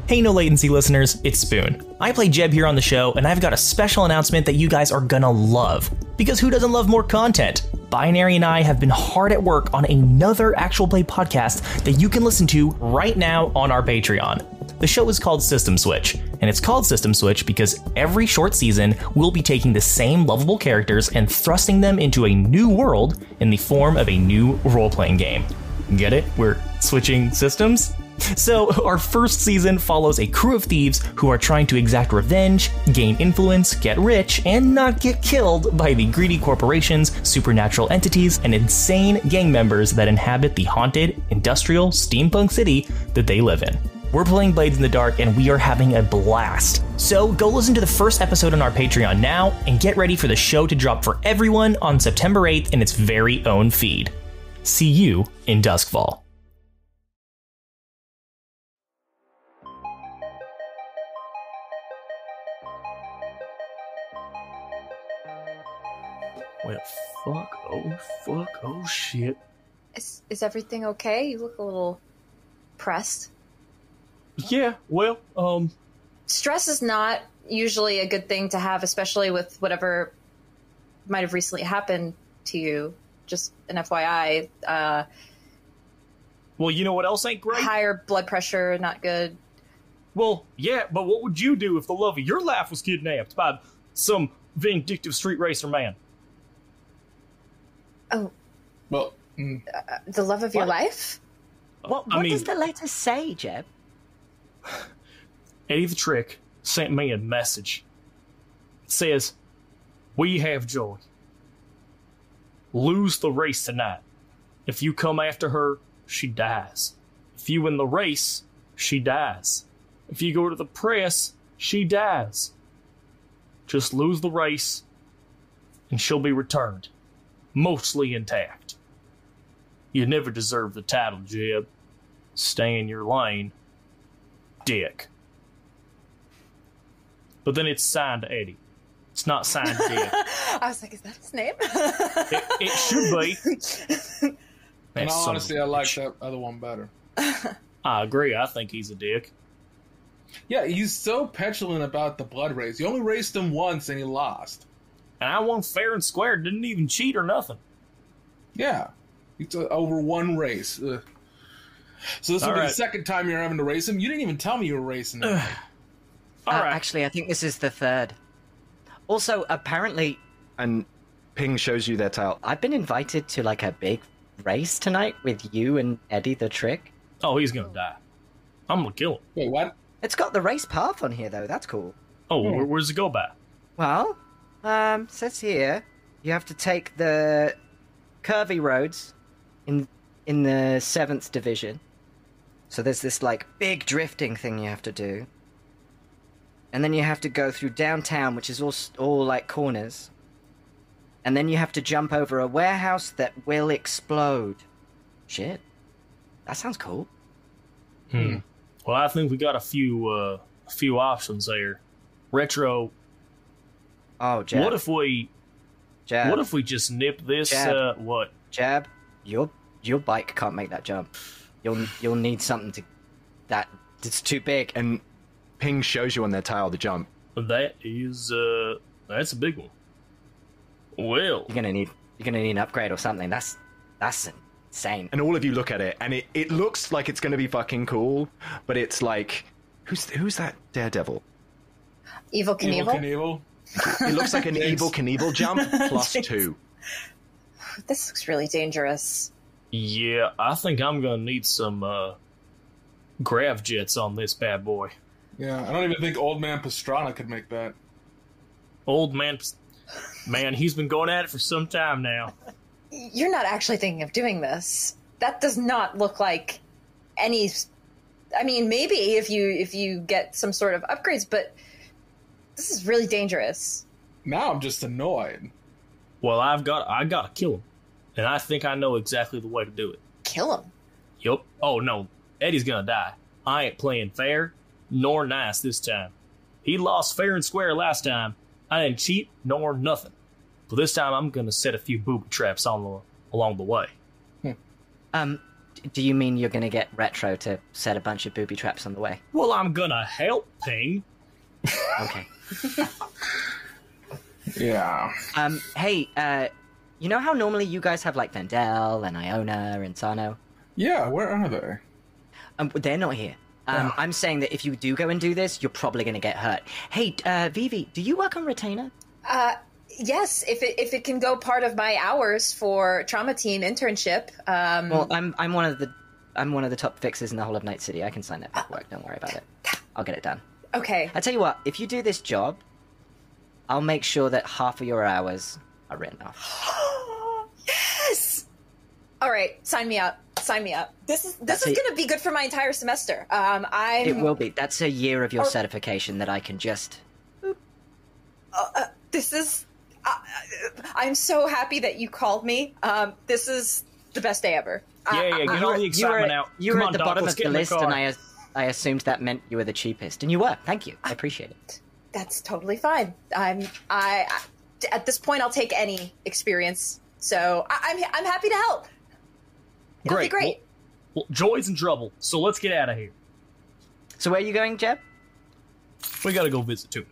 [SPEAKER 9] Hey, no latency listeners, it's Spoon. I play Jeb here on the show, and I've got a special announcement that you guys are gonna love. Because who doesn't love more content? Binary and I have been hard at work on another actual play podcast that you can listen to right now on our Patreon. The show is called System Switch, and it's called System Switch because every short season we'll be taking the same lovable characters and thrusting them into a new world in the form of a new role playing game. Get it? We're switching systems? So, our first season follows a crew of thieves who are trying to exact revenge, gain influence, get rich, and not get killed by the greedy corporations, supernatural entities, and insane gang members that inhabit the haunted, industrial, steampunk city that they live in. We're playing Blades in the Dark and we are having a blast. So go listen to the first episode on our Patreon now and get ready for the show to drop for everyone on September 8th in its very own feed. See you in Duskwall.
[SPEAKER 2] Well, fuck. Oh, fuck. Oh, shit.
[SPEAKER 7] Is, is everything okay? You look a little pressed.
[SPEAKER 2] Yeah, well, um,
[SPEAKER 7] Stress is not usually a good thing to have, especially with whatever might have recently happened to you. Just an FYI, uh,
[SPEAKER 2] well, you know what else ain't great?
[SPEAKER 7] higher blood pressure, not good.
[SPEAKER 2] Well, yeah, but what would you do if the love of your life was kidnapped by some vindictive street racer man?
[SPEAKER 7] Oh,
[SPEAKER 3] Well, mm,
[SPEAKER 7] the love of your
[SPEAKER 6] What?
[SPEAKER 7] life?
[SPEAKER 6] What,
[SPEAKER 2] I mean-
[SPEAKER 6] does the letter say, Jeb?
[SPEAKER 2] Eddie the Trick sent me a message. It says, We have joy. Lose the race tonight. If you come after her, she dies. If you win the race, she dies. If you go to the press, she dies. Just lose the race, and she'll be returned, mostly intact. You never deserve the title, Jeb. Stay in your lane, Dick. But then it's signed Eddie. It's not signed Dick.
[SPEAKER 7] I was like, is that his name?
[SPEAKER 2] It, it should be.
[SPEAKER 3] And
[SPEAKER 2] That
[SPEAKER 3] all
[SPEAKER 2] son of
[SPEAKER 3] honesty,
[SPEAKER 2] a
[SPEAKER 3] I like that other one better.
[SPEAKER 2] I agree. I think he's a dick.
[SPEAKER 3] Yeah, he's so petulant about the blood race. He only raced him once and he lost.
[SPEAKER 2] And I won fair and square. Didn't even cheat or nothing.
[SPEAKER 3] Yeah, it's over one race. Ugh. So this will
[SPEAKER 2] All
[SPEAKER 3] be the second time you're having to race him. You didn't even tell me you were racing him.
[SPEAKER 2] All
[SPEAKER 6] Uh,
[SPEAKER 2] right.
[SPEAKER 6] Actually, I think this is the third. Also, apparently,
[SPEAKER 4] And Ping shows you their tile.
[SPEAKER 6] I've been invited to like a big race tonight with you and Eddie the Trick.
[SPEAKER 2] oh, he's gonna die. I'm gonna kill him.
[SPEAKER 3] Wait, what?
[SPEAKER 6] It's got the race path on here, though. That's cool.
[SPEAKER 2] Oh, where, where's it go by?
[SPEAKER 6] Well, um, says here you have to take the curvy roads in in the seventh division. So there's this like big drifting thing you have to do, and then you have to go through downtown, which is all all like corners, and then you have to jump over a warehouse that will explode. Shit, that sounds cool.
[SPEAKER 2] Hmm. Well, I think we got a few uh, a few options there. Retro.
[SPEAKER 6] Oh, Jeff.
[SPEAKER 2] What if we
[SPEAKER 6] Jab.
[SPEAKER 2] What if we just nip this?
[SPEAKER 6] Jab.
[SPEAKER 2] Uh, what?
[SPEAKER 6] Jab, your your bike can't make that jump. You'll you'll need something to that it's too big.
[SPEAKER 4] And Ping shows you on their tail the jump.
[SPEAKER 2] That is uh, that's a big one. Well,
[SPEAKER 6] You're gonna need you're gonna need an upgrade or something. That's that's insane.
[SPEAKER 4] And all of you look at it, and it, it looks like it's going to be fucking cool, but it's like, who's who's that daredevil?
[SPEAKER 7] Evil
[SPEAKER 3] Evil
[SPEAKER 7] Knievel.
[SPEAKER 3] Knievel.
[SPEAKER 4] It looks like an evil Knievel jump plus two.
[SPEAKER 7] This looks really dangerous.
[SPEAKER 2] Yeah, I think I'm gonna need some uh, grav jets on this bad boy.
[SPEAKER 3] Yeah, I don't even think Old Man Pastrana could make that.
[SPEAKER 2] Old man, man, he's been going at it for some time now.
[SPEAKER 7] You're not actually thinking of doing this. That does not look like any. I mean, maybe if you if you get some sort of upgrades, but this is really dangerous.
[SPEAKER 3] Now I'm just annoyed.
[SPEAKER 2] Well, I've got I gotta kill him, and I think I know exactly the way to do it.
[SPEAKER 7] Kill him.
[SPEAKER 2] Yup. Oh no, Eddie's gonna die. I ain't playing fair nor nice this time. He lost fair and square last time. I didn't cheat nor nothing. But this time I'm gonna set a few booby traps on the along the way.
[SPEAKER 6] Um, do you mean you're gonna get retro to set a bunch of booby traps on the way?
[SPEAKER 2] Well, I'm gonna help Ping.
[SPEAKER 6] Okay.
[SPEAKER 3] Yeah.
[SPEAKER 6] Um, hey, uh, you know how normally you guys have like Vendel and Iona and Sano?
[SPEAKER 3] Yeah, where are they?
[SPEAKER 6] Um, they're not here. Um, I'm saying that if you do go and do this, you're probably going to get hurt. Hey, uh, Vivi, do you work on retainer?
[SPEAKER 7] Uh, yes, if it if it can go part of my hours for trauma team internship. Um,
[SPEAKER 6] Well, I'm I'm one of the I'm one of the top fixers in the whole of Night City. I can sign that paperwork. Don't worry about it. I'll get it done.
[SPEAKER 7] okay.
[SPEAKER 6] I tell you what, if you do this job, I'll make sure that half of your hours are ran off.
[SPEAKER 7] yes. All right, sign me up. Sign me up. This is this
[SPEAKER 6] That's
[SPEAKER 7] is going to be good for my entire semester. Um, I'm.
[SPEAKER 6] It will be. That's a year of your
[SPEAKER 7] Oh.
[SPEAKER 6] certification that I can just.
[SPEAKER 7] This is. Uh, I'm so happy that you called me. Um, this is the best day ever.
[SPEAKER 2] Yeah, yeah, get all the
[SPEAKER 6] you were,
[SPEAKER 2] excitement out.
[SPEAKER 6] you
[SPEAKER 2] Come
[SPEAKER 6] were
[SPEAKER 2] on,
[SPEAKER 6] at the
[SPEAKER 2] Doc,
[SPEAKER 6] bottom of the
[SPEAKER 2] in the
[SPEAKER 6] list, and I I assumed that meant you were the cheapest, and you were. Thank you. I appreciate it.
[SPEAKER 7] That's totally fine. I'm. I. I at this point, I'll take any experience. So I, I'm. I'm happy to help. It'll
[SPEAKER 2] Great.
[SPEAKER 7] be great.
[SPEAKER 2] Well, well, Joy's in trouble, so let's get out of here.
[SPEAKER 6] So where are you going, Jeb?
[SPEAKER 2] We gotta go visit Tuna.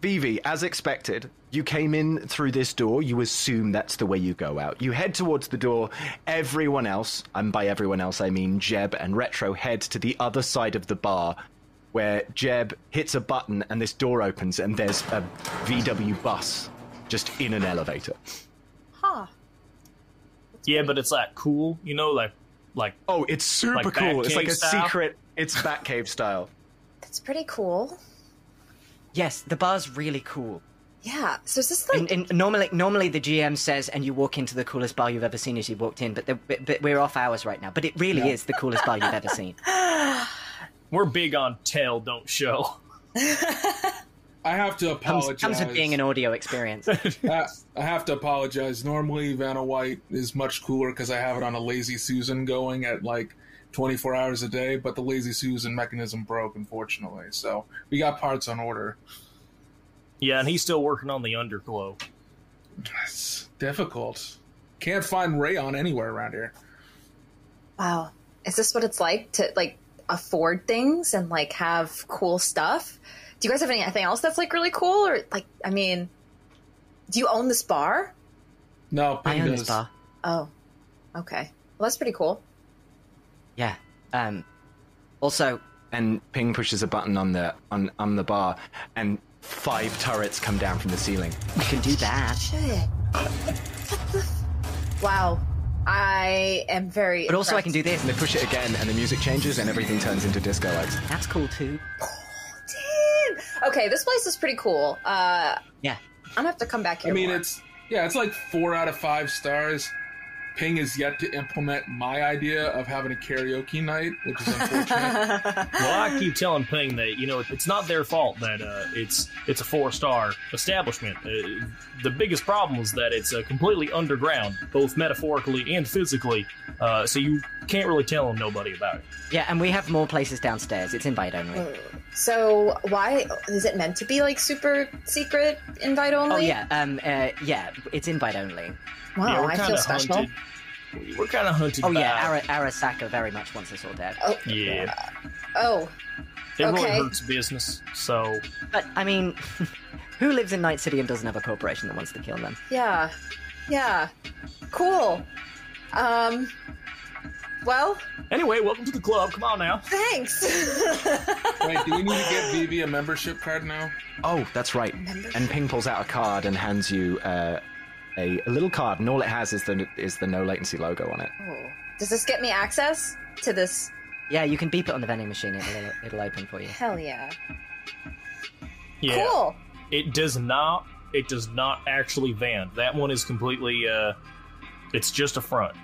[SPEAKER 4] Vivi, as expected, you came in through this door. You assume that's the way you go out. You head towards the door. Everyone else, and by everyone else I mean Jeb and Retro, head to the other side of the bar, where Jeb hits a button and this door opens, and there's a VW bus just in an elevator.
[SPEAKER 7] Huh.
[SPEAKER 2] Yeah, but it's like cool, you know, like like
[SPEAKER 4] Oh, it's super
[SPEAKER 2] Like
[SPEAKER 4] cool. It's like a
[SPEAKER 2] style?
[SPEAKER 4] secret. It's Batcave style.
[SPEAKER 7] That's pretty cool.
[SPEAKER 6] Yes, the bar's really cool.
[SPEAKER 7] Yeah. So is this like?
[SPEAKER 6] And, and normally, normally the GM says, and you walk into the coolest bar you've ever seen as you walked in. But, the, but, but we're off hours right now. But it really is the coolest bar you've ever seen.
[SPEAKER 2] we're big on tell, don't show.
[SPEAKER 3] I have to
[SPEAKER 6] Comes,
[SPEAKER 3] apologize.
[SPEAKER 6] comes with being an audio experience.
[SPEAKER 3] I, I have to apologize. Normally, Vanna White is much cooler because I have it on a Lazy Susan going at like 24 hours a day, but the Lazy Susan mechanism broke, unfortunately. So we got parts on order.
[SPEAKER 2] Yeah, and he's still working on the underglow.
[SPEAKER 3] It's difficult. Can't find rayon anywhere around here.
[SPEAKER 7] Wow. Is this what it's like to like afford things and like have cool stuff? Do you guys have anything else that's like really cool or like I mean, do you own this bar?
[SPEAKER 3] No,
[SPEAKER 6] I
[SPEAKER 3] Ping
[SPEAKER 6] own
[SPEAKER 3] does.
[SPEAKER 6] this bar.
[SPEAKER 7] Oh. Okay. Well, that's pretty cool.
[SPEAKER 6] Yeah. Um. Also,
[SPEAKER 4] and Ping pushes a button on the on on the bar, and five turrets come down from the ceiling.
[SPEAKER 6] you can do that.
[SPEAKER 7] Shit. wow. I am very
[SPEAKER 6] But also, I can do this.
[SPEAKER 4] And they push it again, and the music changes, and everything turns into disco lights.
[SPEAKER 6] That's cool too.
[SPEAKER 7] Damn. Okay, this place is pretty cool. Uh
[SPEAKER 6] Yeah.
[SPEAKER 7] I'm gonna have to come back here.
[SPEAKER 3] I mean,
[SPEAKER 7] more.
[SPEAKER 3] it's yeah, it's like four out of five stars. Ping is yet to implement my idea of having a karaoke night, which is unfortunate.
[SPEAKER 2] Well, I keep telling Ping that you know it's not their fault that uh, it's it's a four star establishment. Uh, the biggest problem is that it's uh, completely underground, both metaphorically and physically. Uh, so you can't really tell them nobody about it.
[SPEAKER 6] Yeah, and we have more places downstairs. It's invite only.
[SPEAKER 7] So why is it meant to be like super secret invite only?
[SPEAKER 6] Oh yeah, um, uh, yeah, it's invite only.
[SPEAKER 7] Wow,
[SPEAKER 2] yeah, we're
[SPEAKER 7] I
[SPEAKER 2] kind
[SPEAKER 7] feel
[SPEAKER 2] of
[SPEAKER 7] special.
[SPEAKER 2] hunted. We're kind of hunted.
[SPEAKER 6] Oh yeah, Ara- Arasaka very much wants us all dead.
[SPEAKER 7] Oh,
[SPEAKER 2] yeah.
[SPEAKER 7] oh,
[SPEAKER 2] It really hurts business. So
[SPEAKER 6] But I mean, who lives in Night City and doesn't have a corporation that wants to kill them?
[SPEAKER 7] yeah, yeah, cool. Um, well,
[SPEAKER 2] anyway, welcome to the club. Come on now.
[SPEAKER 7] thanks.
[SPEAKER 3] Wait, do we need to get Vivi a membership card now?
[SPEAKER 4] Oh, that's right. And Ping pulls out a card and hands you uh, a, a little card, and all it has is the is the no latency logo on it.
[SPEAKER 7] Oh. Does this get me access to this?
[SPEAKER 6] Yeah, you can beep it on the vending machine. It'll, it'll open for you.
[SPEAKER 7] Hell yeah!
[SPEAKER 2] Yeah.
[SPEAKER 7] Cool.
[SPEAKER 2] It does not. It does not actually vend. That one is completely. uh It's just a front.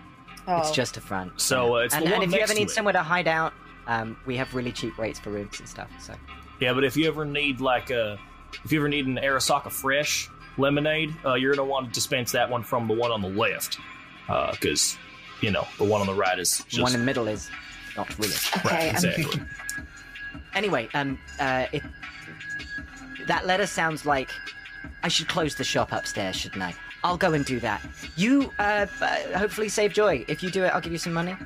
[SPEAKER 7] Oh.
[SPEAKER 6] It's just a front.
[SPEAKER 2] So, uh, it's
[SPEAKER 6] and,
[SPEAKER 2] the
[SPEAKER 6] and
[SPEAKER 2] one
[SPEAKER 6] if you
[SPEAKER 2] next
[SPEAKER 6] ever
[SPEAKER 2] to
[SPEAKER 6] need
[SPEAKER 2] it.
[SPEAKER 6] somewhere to hide out, um, we have really cheap rates for rooms and stuff. So
[SPEAKER 2] Yeah, but if you ever need like a, if you ever need an Arasaka Fresh lemonade, uh, you're gonna want to dispense that one from the one on the left, because you know the one on the right is
[SPEAKER 6] the
[SPEAKER 2] just
[SPEAKER 6] one in the middle is not really.
[SPEAKER 7] Okay,
[SPEAKER 2] right,
[SPEAKER 7] I'm-
[SPEAKER 2] exactly.
[SPEAKER 6] Anyway, um, uh, it, that letter sounds like I should close the shop upstairs, shouldn't I? I'll go and do that. You, uh, uh, hopefully save Joy. If you do it, I'll give you some money.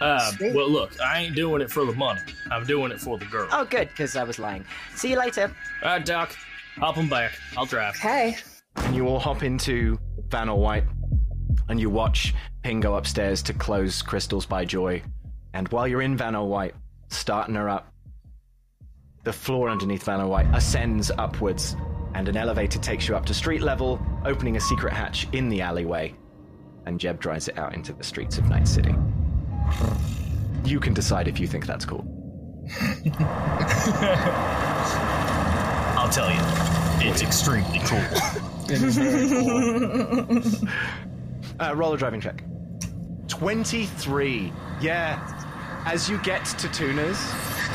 [SPEAKER 2] Uh, well, look, I ain't doing it for the money. I'm doing it for the girl.
[SPEAKER 6] Oh, good, because I was lying. See you later.
[SPEAKER 2] All right, Doc, hop 'em back. I'll drive.
[SPEAKER 7] Okay.
[SPEAKER 4] And you all hop into Vanna White, and you watch Ping go upstairs to close Crystals by Joy. And while you're in Vanna White, starting her up, the floor underneath Vanna White ascends upwards, and an elevator takes you up to street level, opening a secret hatch in the alleyway. And Jeb drives it out into the streets of Night City. You can decide if you think that's cool.
[SPEAKER 2] I'll tell you, it's extremely cool.
[SPEAKER 4] Uh, roll a driving check. 23. Yeah. As you get to Tuna's,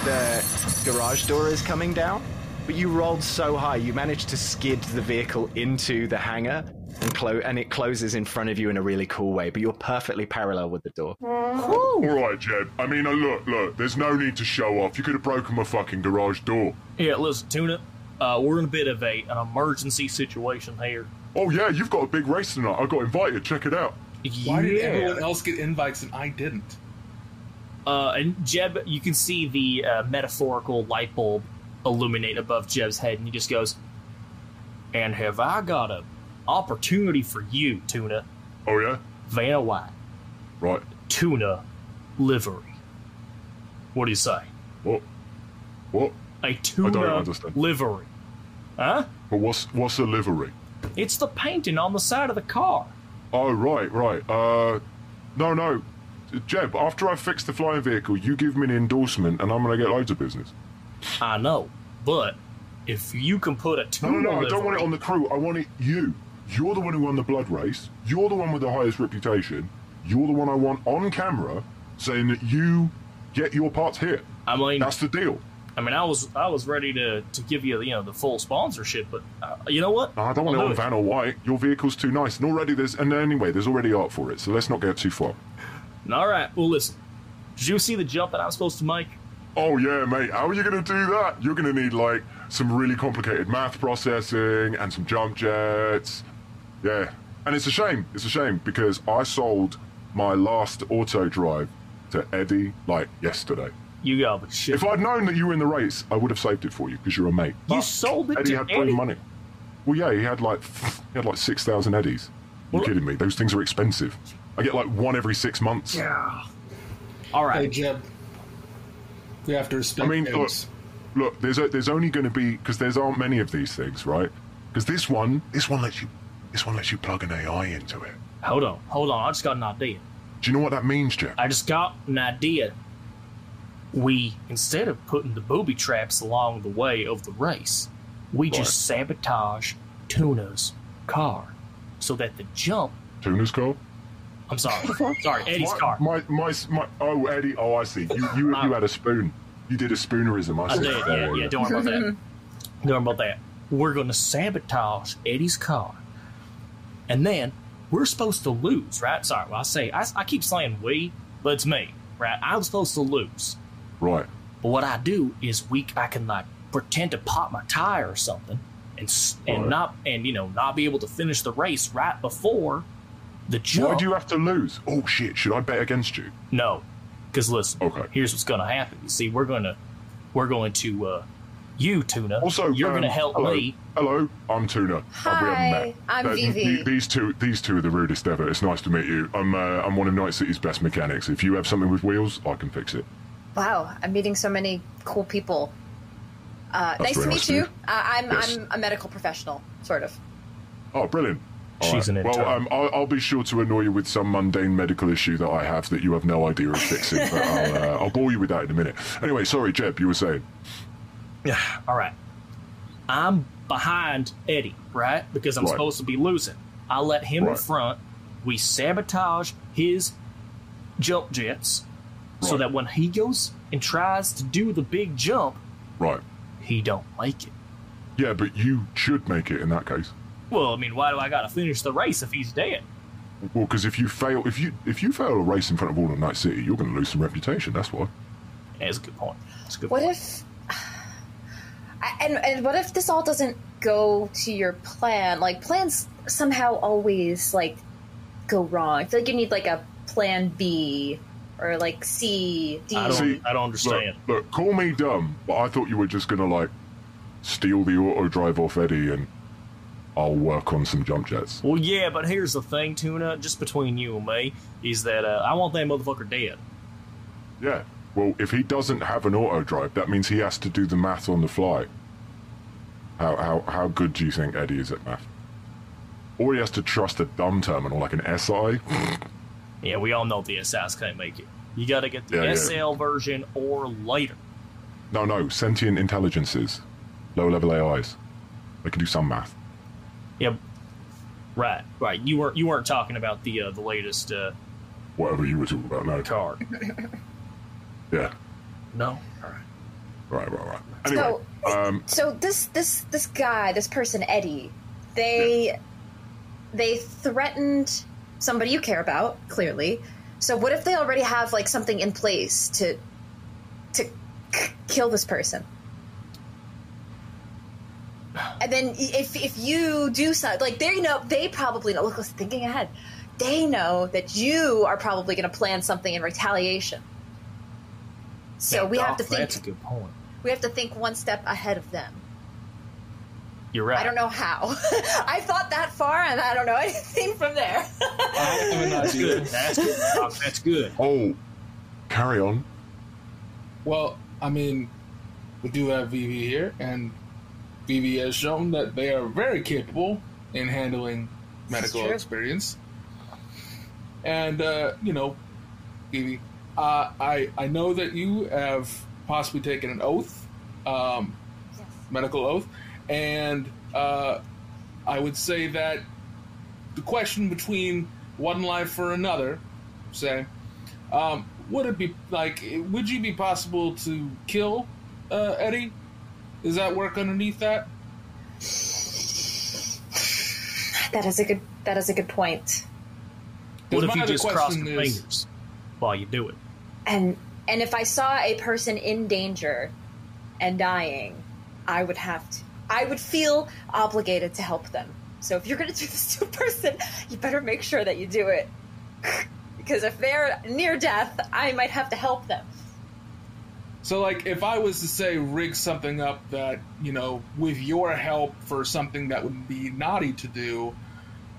[SPEAKER 4] the garage door is coming down, but you rolled so high, you managed to skid the vehicle into the hangar and, clo- and it closes in front of you in a really cool way, but you're perfectly parallel with the door.
[SPEAKER 5] All right, Jeb. I mean, uh, look, look. There's no need to show off. You could have broken my fucking garage door.
[SPEAKER 2] yeah, listen, Tuna, uh, we're in a bit of a an emergency situation here.
[SPEAKER 5] Oh yeah, you've got a big race tonight. I got invited. Check it out.
[SPEAKER 3] Why did
[SPEAKER 2] Yeah.
[SPEAKER 3] everyone else get invites and I didn't?
[SPEAKER 2] Uh, and Jeb, you can see the uh, metaphorical light bulb illuminate above Jeb's head, and he just goes, "And have I got a opportunity for you, Tuna
[SPEAKER 5] Oh yeah,
[SPEAKER 2] Vanna White,
[SPEAKER 5] right.
[SPEAKER 2] Tuna livery? What do you say?
[SPEAKER 5] What? What?
[SPEAKER 2] A tuna livery? Huh?
[SPEAKER 5] But what's what's a livery?
[SPEAKER 2] It's the painting on the side of the car.
[SPEAKER 5] Oh right, right. Uh, no, no. Jeb, after I fix the flying vehicle, you give me an endorsement, and I'm gonna get loads of business.
[SPEAKER 2] I know, but if you can put a
[SPEAKER 5] No, no, no. I don't want it on the crew. I want it you. You're the one who won the blood race. You're the one with the highest reputation. You're the one I want on camera saying that you get your parts here.
[SPEAKER 2] I mean,
[SPEAKER 5] That's the deal.
[SPEAKER 2] I mean, I was I was ready to to give you you know the full sponsorship, but uh, you know what?
[SPEAKER 5] I don't want
[SPEAKER 2] I'll
[SPEAKER 5] it on Vanna White. Your vehicle's too nice, and already there's and anyway, there's already art for it. So let's not get too far.
[SPEAKER 2] All right. Well, listen. Did you see the jump that I was supposed to make?
[SPEAKER 5] Oh yeah, mate. How are you gonna do that? You're gonna need like some really complicated math processing and some jump jets. Yeah, and it's a shame. It's a shame because I sold my last auto drive to Eddie like yesterday.
[SPEAKER 2] You got the shit.
[SPEAKER 5] If I'd known that you were in the race, I would have saved it for you because you're a mate.
[SPEAKER 2] you sold it
[SPEAKER 5] Eddie
[SPEAKER 2] to
[SPEAKER 5] had
[SPEAKER 2] Eddie.
[SPEAKER 5] free money. Well, yeah, he had like he had like six thousand eddies. You
[SPEAKER 2] Well-
[SPEAKER 5] kidding me? Those things are expensive. I get like one every six months.
[SPEAKER 2] Yeah. All right. Hey.
[SPEAKER 3] Jeb. We have to
[SPEAKER 5] I
[SPEAKER 3] respect
[SPEAKER 5] mean, look,
[SPEAKER 3] things.
[SPEAKER 5] look. There's a, there's only going to be because there's aren't many of these things, right? Because this one, this one lets you, this one lets you plug an AI into it.
[SPEAKER 2] Hold on. Hold on. I just got an idea.
[SPEAKER 5] Do you know what that means, Jeff?
[SPEAKER 2] I just got an idea. We instead of putting the booby traps along the way of the race, we just sabotage Tuna's car so that the jump
[SPEAKER 5] Tuna's car?
[SPEAKER 2] I'm sorry. sorry, Eddie's
[SPEAKER 5] my,
[SPEAKER 2] car.
[SPEAKER 5] My, my, my, oh, Eddie. Oh, I see. You, you, you um, had a spoon. You did a spoonerism. I
[SPEAKER 2] I
[SPEAKER 5] see.
[SPEAKER 2] did, yeah, yeah. Don't worry about that. Don't worry about that. We're going to sabotage Eddie's car, and then we're supposed to lose, right? Sorry, well, I say I, I keep saying we, but it's me, right? I'm supposed to lose,
[SPEAKER 5] Right.
[SPEAKER 2] but what I do is we I can like pretend to pop my tire or something, and and
[SPEAKER 5] Right.
[SPEAKER 2] not and you know not be able to finish the race right before the jump.
[SPEAKER 5] Why do you have to lose? Oh shit! Should I bet against you?
[SPEAKER 2] No, because listen.
[SPEAKER 5] Okay.
[SPEAKER 2] Here's what's going to happen. You see, we're going to we're going to uh, you Tuna.
[SPEAKER 5] Also,
[SPEAKER 2] you're
[SPEAKER 5] um,
[SPEAKER 2] going to help
[SPEAKER 5] hello.
[SPEAKER 2] me.
[SPEAKER 5] Hello, I'm Tuna. Uh, we
[SPEAKER 7] Hi,
[SPEAKER 5] met.
[SPEAKER 7] I'm
[SPEAKER 5] Uh,
[SPEAKER 7] Vivi.
[SPEAKER 5] th- These two, these two are the rudest ever. It's nice to meet you. I'm, uh, I'm one of Night City's best mechanics. If you have something with wheels, I can fix it.
[SPEAKER 7] Wow, I'm meeting so many cool people. Uh, nice to meet
[SPEAKER 5] nice to
[SPEAKER 7] you. Uh, I'm
[SPEAKER 5] Yes.
[SPEAKER 7] I'm a medical professional, sort of.
[SPEAKER 5] Oh, brilliant. All
[SPEAKER 2] She's an
[SPEAKER 5] Well, um, I'll, I'll be sure to annoy you with some mundane medical issue that I have that you have no idea of fixing. but I'll, uh, I'll bore you with that in a minute. Anyway, sorry, Jeb, you were saying. Yeah.
[SPEAKER 2] All right. I'm behind Eddie, right? Because I'm
[SPEAKER 5] Right.
[SPEAKER 2] supposed to be losing. I let him in front. We sabotage his jump jets so that when he goes and tries to do the big jump,
[SPEAKER 5] Right.
[SPEAKER 2] he don't make it.
[SPEAKER 5] Yeah, but you should make it in that case.
[SPEAKER 2] Well, I mean, why do I got to finish the race if he's dead?
[SPEAKER 5] Well, because if you fail, if you if you fail a race in front of all of Night City, you're going to lose some reputation. That's why.
[SPEAKER 2] Yeah, That's a good point. That's a good
[SPEAKER 7] What
[SPEAKER 2] point.
[SPEAKER 7] if? And and what if this all doesn't go to your plan? Like plans somehow always like go wrong. I feel like you need like a plan B or like C, D.
[SPEAKER 2] I don't,
[SPEAKER 5] See,
[SPEAKER 2] I don't understand.
[SPEAKER 5] Look, look, call me dumb, but I thought you were just going to like steal the auto drive off Eddie and I'll work on some jump jets.
[SPEAKER 2] Well, yeah, but here's the thing, Tuna, just between you and me, is that uh, I want that motherfucker dead.
[SPEAKER 5] Yeah. Well, if he doesn't have an auto drive, that means he has to do the math on the fly. How how how good do you think Eddie is at math? Or he has to trust a dumb terminal like an SI.
[SPEAKER 2] Yeah, we all know the SS can't make it. You got to get the
[SPEAKER 5] Yeah, yeah.
[SPEAKER 2] SL version or later.
[SPEAKER 5] No, no, sentient intelligences, low level AIs. They can do some math.
[SPEAKER 2] Yep. Right, right. You weren't you weren't talking about the uh, the latest uh,
[SPEAKER 5] Whatever you were talking about, no.
[SPEAKER 2] car.
[SPEAKER 5] Yeah.
[SPEAKER 2] No. All right.
[SPEAKER 5] Right, right, right. Anyway, um,
[SPEAKER 7] So this this this guy, this person Eddie, they they threatened somebody you care about, clearly. So what if they already have like something in place to to k- kill this person? And then if if you do something like they know they probably know look let's thinking ahead. They know that you are probably going to plan something in retaliation. So
[SPEAKER 2] Yeah,
[SPEAKER 7] we have to think
[SPEAKER 2] That's a good point.
[SPEAKER 7] we have to think one step ahead of them.
[SPEAKER 2] You're right.
[SPEAKER 7] I don't know how. I thought that far, and I don't know anything from there.
[SPEAKER 3] I
[SPEAKER 2] That's good. That's good. That's good.
[SPEAKER 5] oh, carry on.
[SPEAKER 3] Well, I mean, we do have Vivi here, and Vivi has shown that they are very capable in handling medical
[SPEAKER 7] true.
[SPEAKER 3] experience. And uh, you know, Vivi, uh, I I know that you have possibly taken an oath, um, medical oath, and uh, I would say that the question between one life for another, say, um, would it be like? Would you be possible to kill uh, Eddie? Does that work underneath that?
[SPEAKER 7] that is a good. That is a good point.
[SPEAKER 2] What if you just cross
[SPEAKER 3] question
[SPEAKER 2] the
[SPEAKER 3] is-
[SPEAKER 2] fingers while you do it?
[SPEAKER 7] And and if I saw a person in danger and dying, I would have to. I would feel obligated to help them. So if you're going to do this to a person, you better make sure that you do it. because if they're near death, I might have to help them.
[SPEAKER 3] So, like, if I was to say rig something up that you know, with your help for something that would be naughty to do,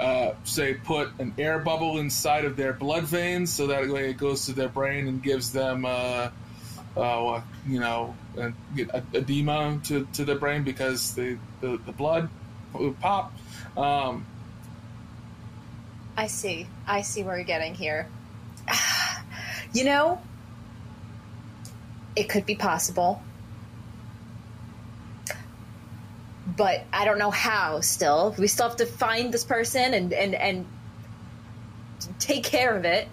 [SPEAKER 3] uh, say put an air bubble inside of their blood veins so that way it goes to their brain and gives them, uh, uh, you know, a- edema to, to their brain because the, the, the blood would pop. Um,
[SPEAKER 7] I see. I see where you're getting here. You know, it could be possible. But I don't know how still. We still have to find this person and, and, and take care of it.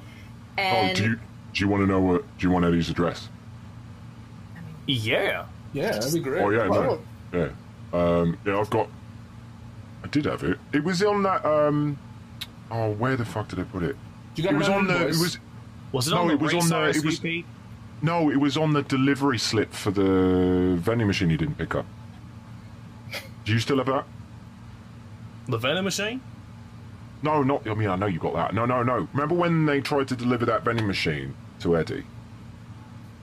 [SPEAKER 5] Oh, do you do you want to know what? Do you want Eddie's address?
[SPEAKER 2] Yeah.
[SPEAKER 3] Yeah, that'd be great.
[SPEAKER 5] Oh yeah, no, yeah, um, yeah. I've got. I did have it. It was on that. Um, oh, where the fuck did I put it?
[SPEAKER 3] You got
[SPEAKER 5] It was on the. It was
[SPEAKER 2] Was it
[SPEAKER 5] No,
[SPEAKER 2] on the
[SPEAKER 5] it was on the- it was-
[SPEAKER 2] RSVP?
[SPEAKER 5] No. It was on the delivery slip for the vending machine you didn't pick up. Do you still have that?
[SPEAKER 2] The vending machine?
[SPEAKER 5] No, not. I mean, I know you got that. No, no, no. Remember when they tried to deliver that vending machine to Eddie?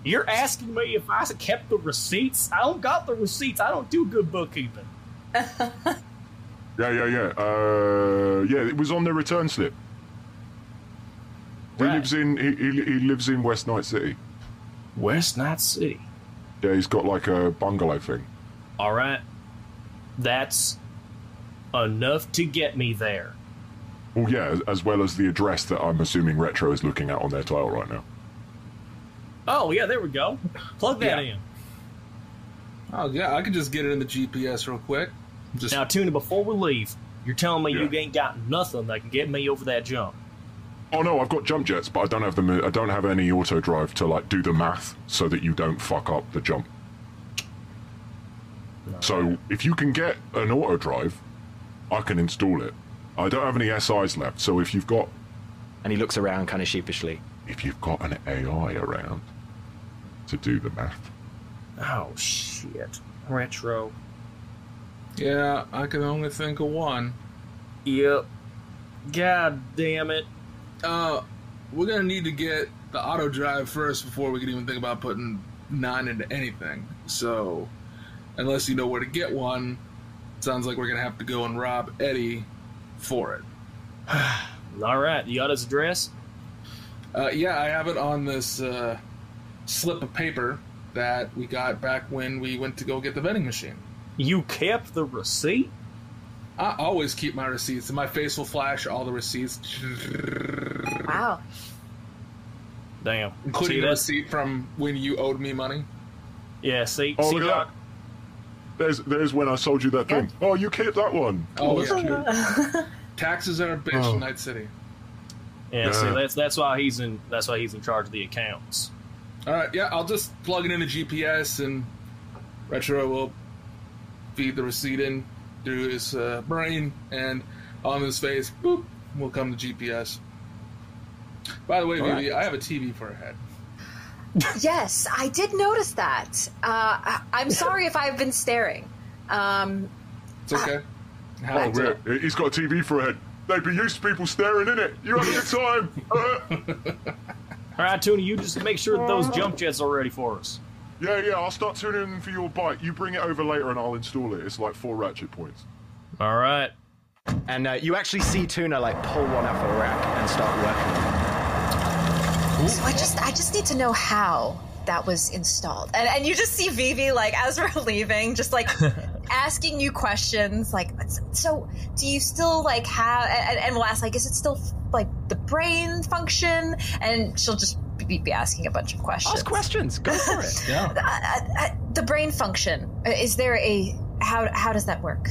[SPEAKER 2] You're asking me if I kept the receipts? I don't got the receipts. I don't do good bookkeeping.
[SPEAKER 5] Yeah, yeah, yeah. Uh, yeah, it was on the return slip. He lives in. He, he, he lives in West Night City.
[SPEAKER 2] West Night City.
[SPEAKER 5] Yeah, he's got like a bungalow thing.
[SPEAKER 2] All right. That's enough to get me there.
[SPEAKER 5] Well, yeah, as- as well as the address that I'm assuming Retro is looking at on their tile right now.
[SPEAKER 2] Oh, yeah, there we go. Plug that
[SPEAKER 3] Yeah.
[SPEAKER 2] in.
[SPEAKER 3] Oh yeah, I could just get it in the GPS real quick. Just
[SPEAKER 2] Now, Tuna, before we leave, you're telling me you ain't got nothing that can get me over that jump.
[SPEAKER 5] Oh no, I've got jump jets, but I don't have them. I don't have any auto drive to like do the math so that you don't fuck up the jump. So if you can get an auto drive, I can install it. I don't have any SIs left, so if you've got
[SPEAKER 4] And he looks around kind of sheepishly.
[SPEAKER 5] if you've got an AI around to do the math,
[SPEAKER 2] Oh, shit. Retro.
[SPEAKER 3] yeah, I can only think of one.
[SPEAKER 2] Yep. God damn it.
[SPEAKER 3] Uh, we're gonna need to get the auto drive first before we can even think about putting nine into anything. So, unless you know where to get one, sounds like we're gonna have to go and rob Eddie for it.
[SPEAKER 2] All right, you got his address?
[SPEAKER 3] Uh, yeah, I have it on this uh, slip of paper that we got back when we went to go get the vending machine.
[SPEAKER 2] You kept the receipt?
[SPEAKER 3] I always keep my receipts, and my face will flash all the receipts,
[SPEAKER 7] wow.
[SPEAKER 2] Damn.
[SPEAKER 3] including
[SPEAKER 2] See,
[SPEAKER 3] the
[SPEAKER 2] that's-
[SPEAKER 3] receipt from when you owed me money.
[SPEAKER 2] Yeah, see,
[SPEAKER 5] Oh,
[SPEAKER 2] see
[SPEAKER 5] look at
[SPEAKER 2] Doc?
[SPEAKER 5] there's there's when I sold you that thing. Oh, you kept that one.
[SPEAKER 3] Oh,
[SPEAKER 5] that's
[SPEAKER 3] yeah.
[SPEAKER 5] cute.
[SPEAKER 3] Taxes are a bitch
[SPEAKER 5] Oh.
[SPEAKER 3] in Night City.
[SPEAKER 2] Yeah, see, that's that's why he's in that's why he's in charge of the accounts.
[SPEAKER 3] All right, yeah, I'll just plug it into GPS, and Retro will feed the receipt in through his uh, brain, and on his face, boop, will come the GPS. By the way,
[SPEAKER 4] All
[SPEAKER 3] Vivi, I have a TV for a head.
[SPEAKER 7] Yes, I did notice that. Uh, I- I'm sorry if I've been staring. Um,
[SPEAKER 3] It's okay. How
[SPEAKER 5] Oh,
[SPEAKER 3] I
[SPEAKER 5] yeah. He's got a TV for a head. They'd be used to people staring in it. You have a good time.
[SPEAKER 2] All right, Tuna, you just make sure that those jump jets are ready for us.
[SPEAKER 5] Yeah, yeah. I'll start tuning in for your bike. You bring it over later, and I'll install it. It's like four ratchet points.
[SPEAKER 2] All right.
[SPEAKER 4] And uh, you actually see Tuna like pull one out off a rack and start working on
[SPEAKER 7] so I just, I just need to know how that was installed. And, and you just see Vivi like as we're leaving, just like asking you questions, like, so do you still like have? And, and we'll ask, like, is it still like the brain function? And she'll just be, be asking a bunch of questions.
[SPEAKER 4] Ask questions. Go for it.
[SPEAKER 3] Yeah.
[SPEAKER 7] Uh, uh, the brain function. uh, Is there a how? How does that work?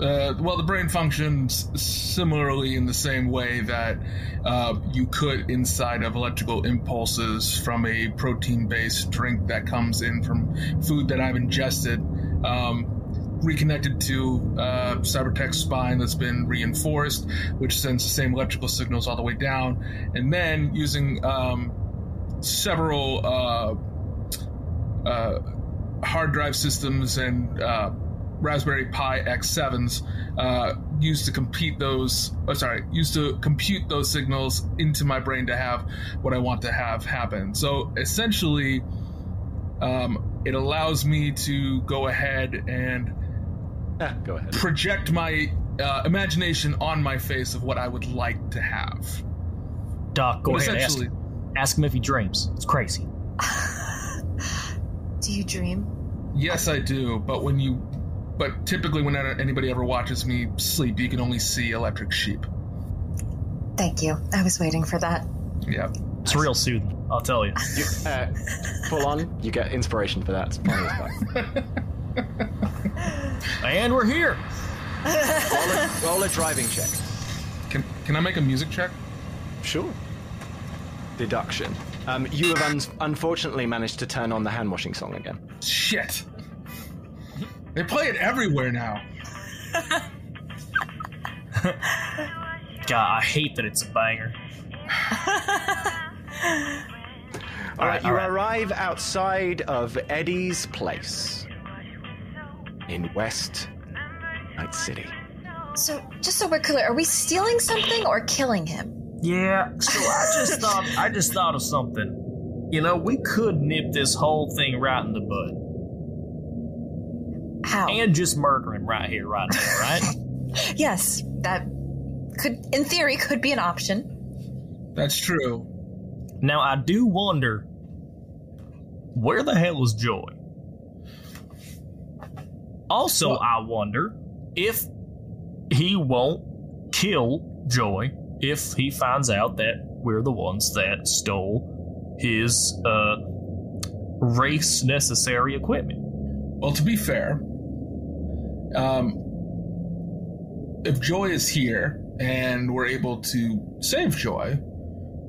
[SPEAKER 3] Uh, well, the brain functions similarly in the same way that uh, you could inside of electrical impulses from a protein based drink that comes in from food that I've ingested. Um, reconnected to uh, Cybertech's spine that's been reinforced, which sends the same electrical signals all the way down, and then using um, several uh, uh, hard drive systems and uh, Raspberry Pi X7s uh, used to compete those. Oh, sorry, used to compute those signals into my brain to have what I want to have happen. So essentially, um, it allows me to go ahead and
[SPEAKER 4] Ah, go ahead.
[SPEAKER 3] project my uh, imagination on my face of what I would like to have.
[SPEAKER 2] Doc, go
[SPEAKER 3] But
[SPEAKER 2] ahead. Ask, ask him if he dreams. It's crazy.
[SPEAKER 7] Do you dream?
[SPEAKER 3] yes, I do. But when you, but typically when anybody ever watches me sleep, you can only see electric sheep.
[SPEAKER 7] Thank you. I was waiting for that.
[SPEAKER 3] Yeah.
[SPEAKER 2] It's real soothing, I'll tell you.
[SPEAKER 4] You, uh, full on, you get inspiration for that. It's funny as fuck.
[SPEAKER 2] And we're here.
[SPEAKER 4] roll, a, roll a driving check.
[SPEAKER 3] Can can I make a music check?
[SPEAKER 4] Sure. Deduction. Um, you have un- unfortunately managed to turn on the hand washing song again.
[SPEAKER 3] Shit. They play it everywhere now.
[SPEAKER 2] God, I hate that it's a banger.
[SPEAKER 4] All right, you
[SPEAKER 2] all right.
[SPEAKER 4] arrive outside of Eddie's place in West Night City.
[SPEAKER 7] So, just so we're clear, are we stealing something or killing him?
[SPEAKER 2] Yeah, so I just thought I just thought of something. You know, we could nip this whole thing right in the bud.
[SPEAKER 7] How?
[SPEAKER 2] And just murder him right here, right now, right?
[SPEAKER 7] yes, that could, in theory, could be an option.
[SPEAKER 3] That's true.
[SPEAKER 2] now I do wonder where the hell is Joy? Also, I wonder if he won't kill Joy if he finds out that we're the ones that stole his uh, race necessary equipment.
[SPEAKER 3] Well, to be fair, um, if Joy is here and we're able to save Joy,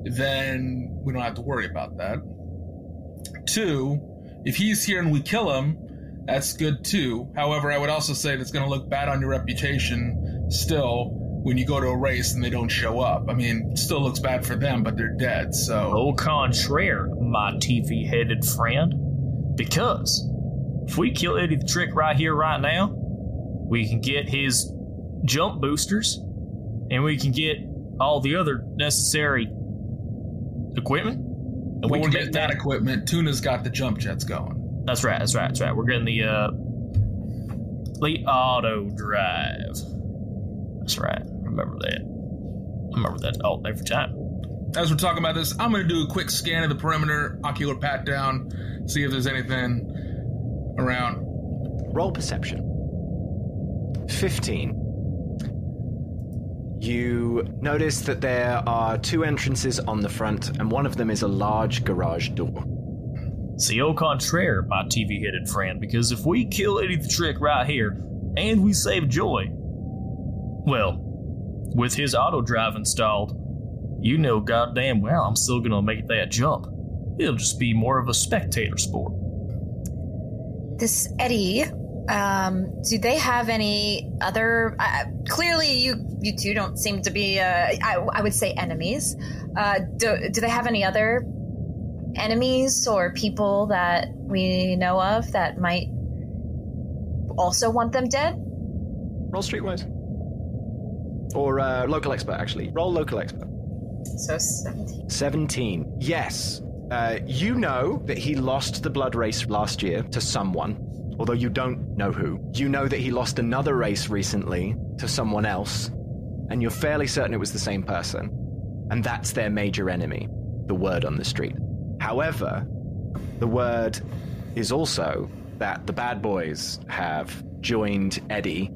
[SPEAKER 3] then we don't have to worry about that. Two, if he's here and we kill him, that's good too. However, I would also say that it's going to look bad on your reputation still when you go to a race and they don't show up. I mean, it still looks bad for them, but they're dead, so.
[SPEAKER 2] Au contraire, my TV headed friend. Because if we kill Eddie the Trick right here, right now, we can get his jump boosters and we can get all the other necessary equipment. And we
[SPEAKER 3] we're
[SPEAKER 2] can
[SPEAKER 3] getting
[SPEAKER 2] make
[SPEAKER 3] that
[SPEAKER 2] that.
[SPEAKER 3] equipment, Tuna's got the jump jets going.
[SPEAKER 2] That's right, that's right, that's right. We're getting the, uh, the auto drive. That's right. Remember that. I remember that all every time.
[SPEAKER 3] As we're talking about this, I'm going to do a quick scan of the perimeter, ocular pat down, see if there's anything around.
[SPEAKER 4] Roll perception. 15. You notice that there are two entrances on the front, and one of them is a large garage door.
[SPEAKER 2] See, au contraire, my TV headed friend, because if we kill Eddie the Trick right here and we save Joy, well, with his auto drive installed, you know goddamn well I'm still gonna make that jump. It'll just be more of a spectator sport.
[SPEAKER 7] This Eddie, um, do they have any other? Uh, clearly, you you two don't seem to be. Uh, I, I would say enemies. Uh, do do they have any other enemies or people that we know of that might also want them dead?
[SPEAKER 4] Roll streetwise. Or uh, local expert, actually. Roll local expert.
[SPEAKER 7] So seventeen.
[SPEAKER 4] 17. Yes. Uh, you know that he lost the blood race last year to someone, although you don't know who. You know that he lost another race recently to someone else, and you're fairly certain it was the same person. And that's their major enemy, the word on the street. However, the word is also that the bad boys have joined Eddie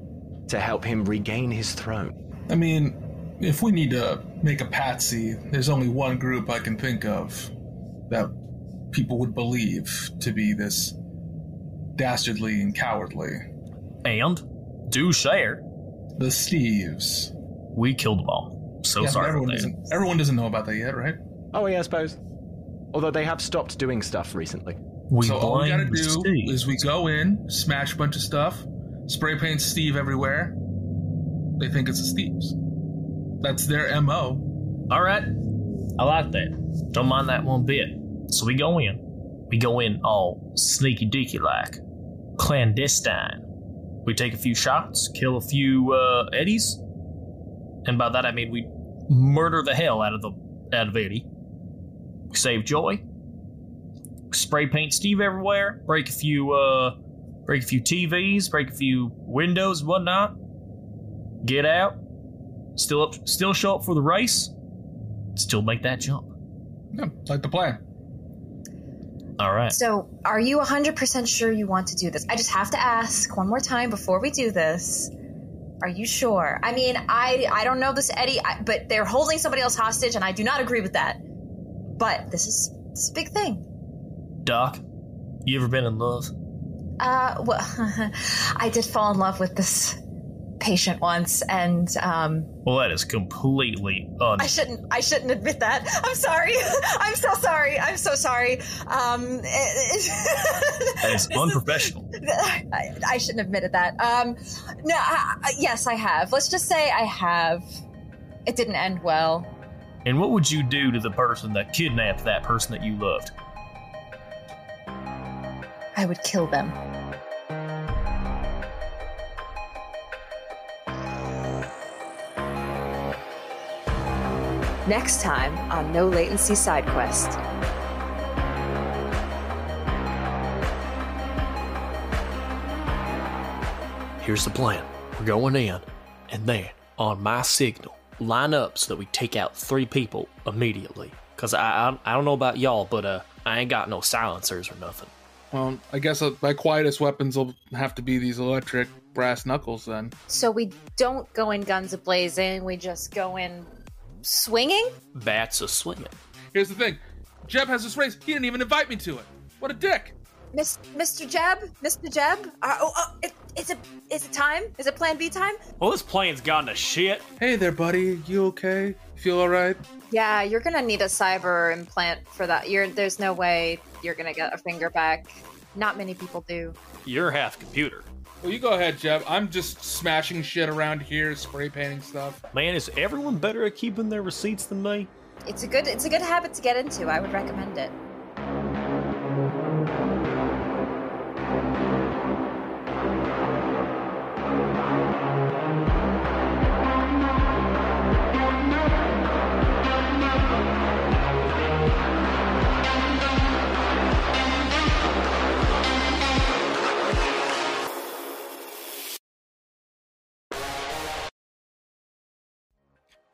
[SPEAKER 4] to help him regain his throne.
[SPEAKER 3] I mean, if we need to make a patsy, there's only one group I can think of that people would believe to be this dastardly and cowardly.
[SPEAKER 2] And, do share,
[SPEAKER 3] The Steves.
[SPEAKER 2] we killed them all. So
[SPEAKER 3] Yeah,
[SPEAKER 2] sorry
[SPEAKER 3] everyone doesn't, everyone doesn't know about that yet, right?
[SPEAKER 4] Oh, yeah, I suppose. Although they have stopped doing stuff recently.
[SPEAKER 2] We
[SPEAKER 3] so all we gotta do
[SPEAKER 2] Steve.
[SPEAKER 3] is we go in, smash a bunch of stuff, spray paint Steve everywhere. They think it's a Steve's. That's their MO.
[SPEAKER 2] All right. I like that. Don't mind that one bit. So we go in. We go in all sneaky deaky like, clandestine. We take a few shots, kill a few uh, Eddies, and by that I mean we murder the hell out of the out of Eddie. We save Joy. Spray paint Steve everywhere. Break a few uh, break a few TVs. Break a few windows, whatnot. Get out. Still up. Still show up for the race still make that jump.
[SPEAKER 3] Yeah, like the plan.
[SPEAKER 2] All right.
[SPEAKER 7] So, are you 100% sure you want to do this? I just have to ask one more time before we do this. Are you sure? I mean, I I don't know this Eddie, I, but they're holding somebody else hostage, and I do not agree with that. But this is this is a big thing.
[SPEAKER 2] Doc, you ever been in love?
[SPEAKER 7] Uh, well, I did fall in love with this patient once, and um,
[SPEAKER 10] Well, that is completely un.
[SPEAKER 7] I shouldn't. I shouldn't admit that. I'm sorry. I'm so sorry. I'm so sorry. Um,
[SPEAKER 10] That is unprofessional.
[SPEAKER 7] I, I shouldn't have admitted that. Um, no. I- yes, I have. Let's just say I have. It didn't end well.
[SPEAKER 10] And what would you do to the person that kidnapped that person that you loved?
[SPEAKER 7] I would kill them. Next time on No Latency Side Quest.
[SPEAKER 2] Here's the plan. We're going in, and then, on my signal, line up so that we take out three people immediately. Cause I I, I don't know about y'all, but uh, I ain't got no silencers or nothing.
[SPEAKER 3] Well, I guess uh, my quietest weapons will have to be these electric brass knuckles then.
[SPEAKER 7] So we don't go in guns a blazing. We just go in swinging.
[SPEAKER 2] That's a swinging.
[SPEAKER 3] Here's the thing Jeb has this race. He didn't even invite me to it. What a dick.
[SPEAKER 7] Miss, Mr. Jeb, Mr. Jeb. Uh, oh, oh, it, is it is it time? Is it Plan B time?
[SPEAKER 2] Well, this plane's gone to shit.
[SPEAKER 3] Hey there, buddy. You okay? Feel alright?
[SPEAKER 7] Yeah, you're gonna need a cyber implant for that. You're there's no way you're gonna get a finger back. Not many people do.
[SPEAKER 2] You're half computer.
[SPEAKER 3] Well, you go ahead, Jeb. I'm just smashing shit around here, spray painting stuff.
[SPEAKER 2] Man, is everyone better at keeping their receipts than me?
[SPEAKER 7] It's a good it's a good habit to get into. I would recommend it.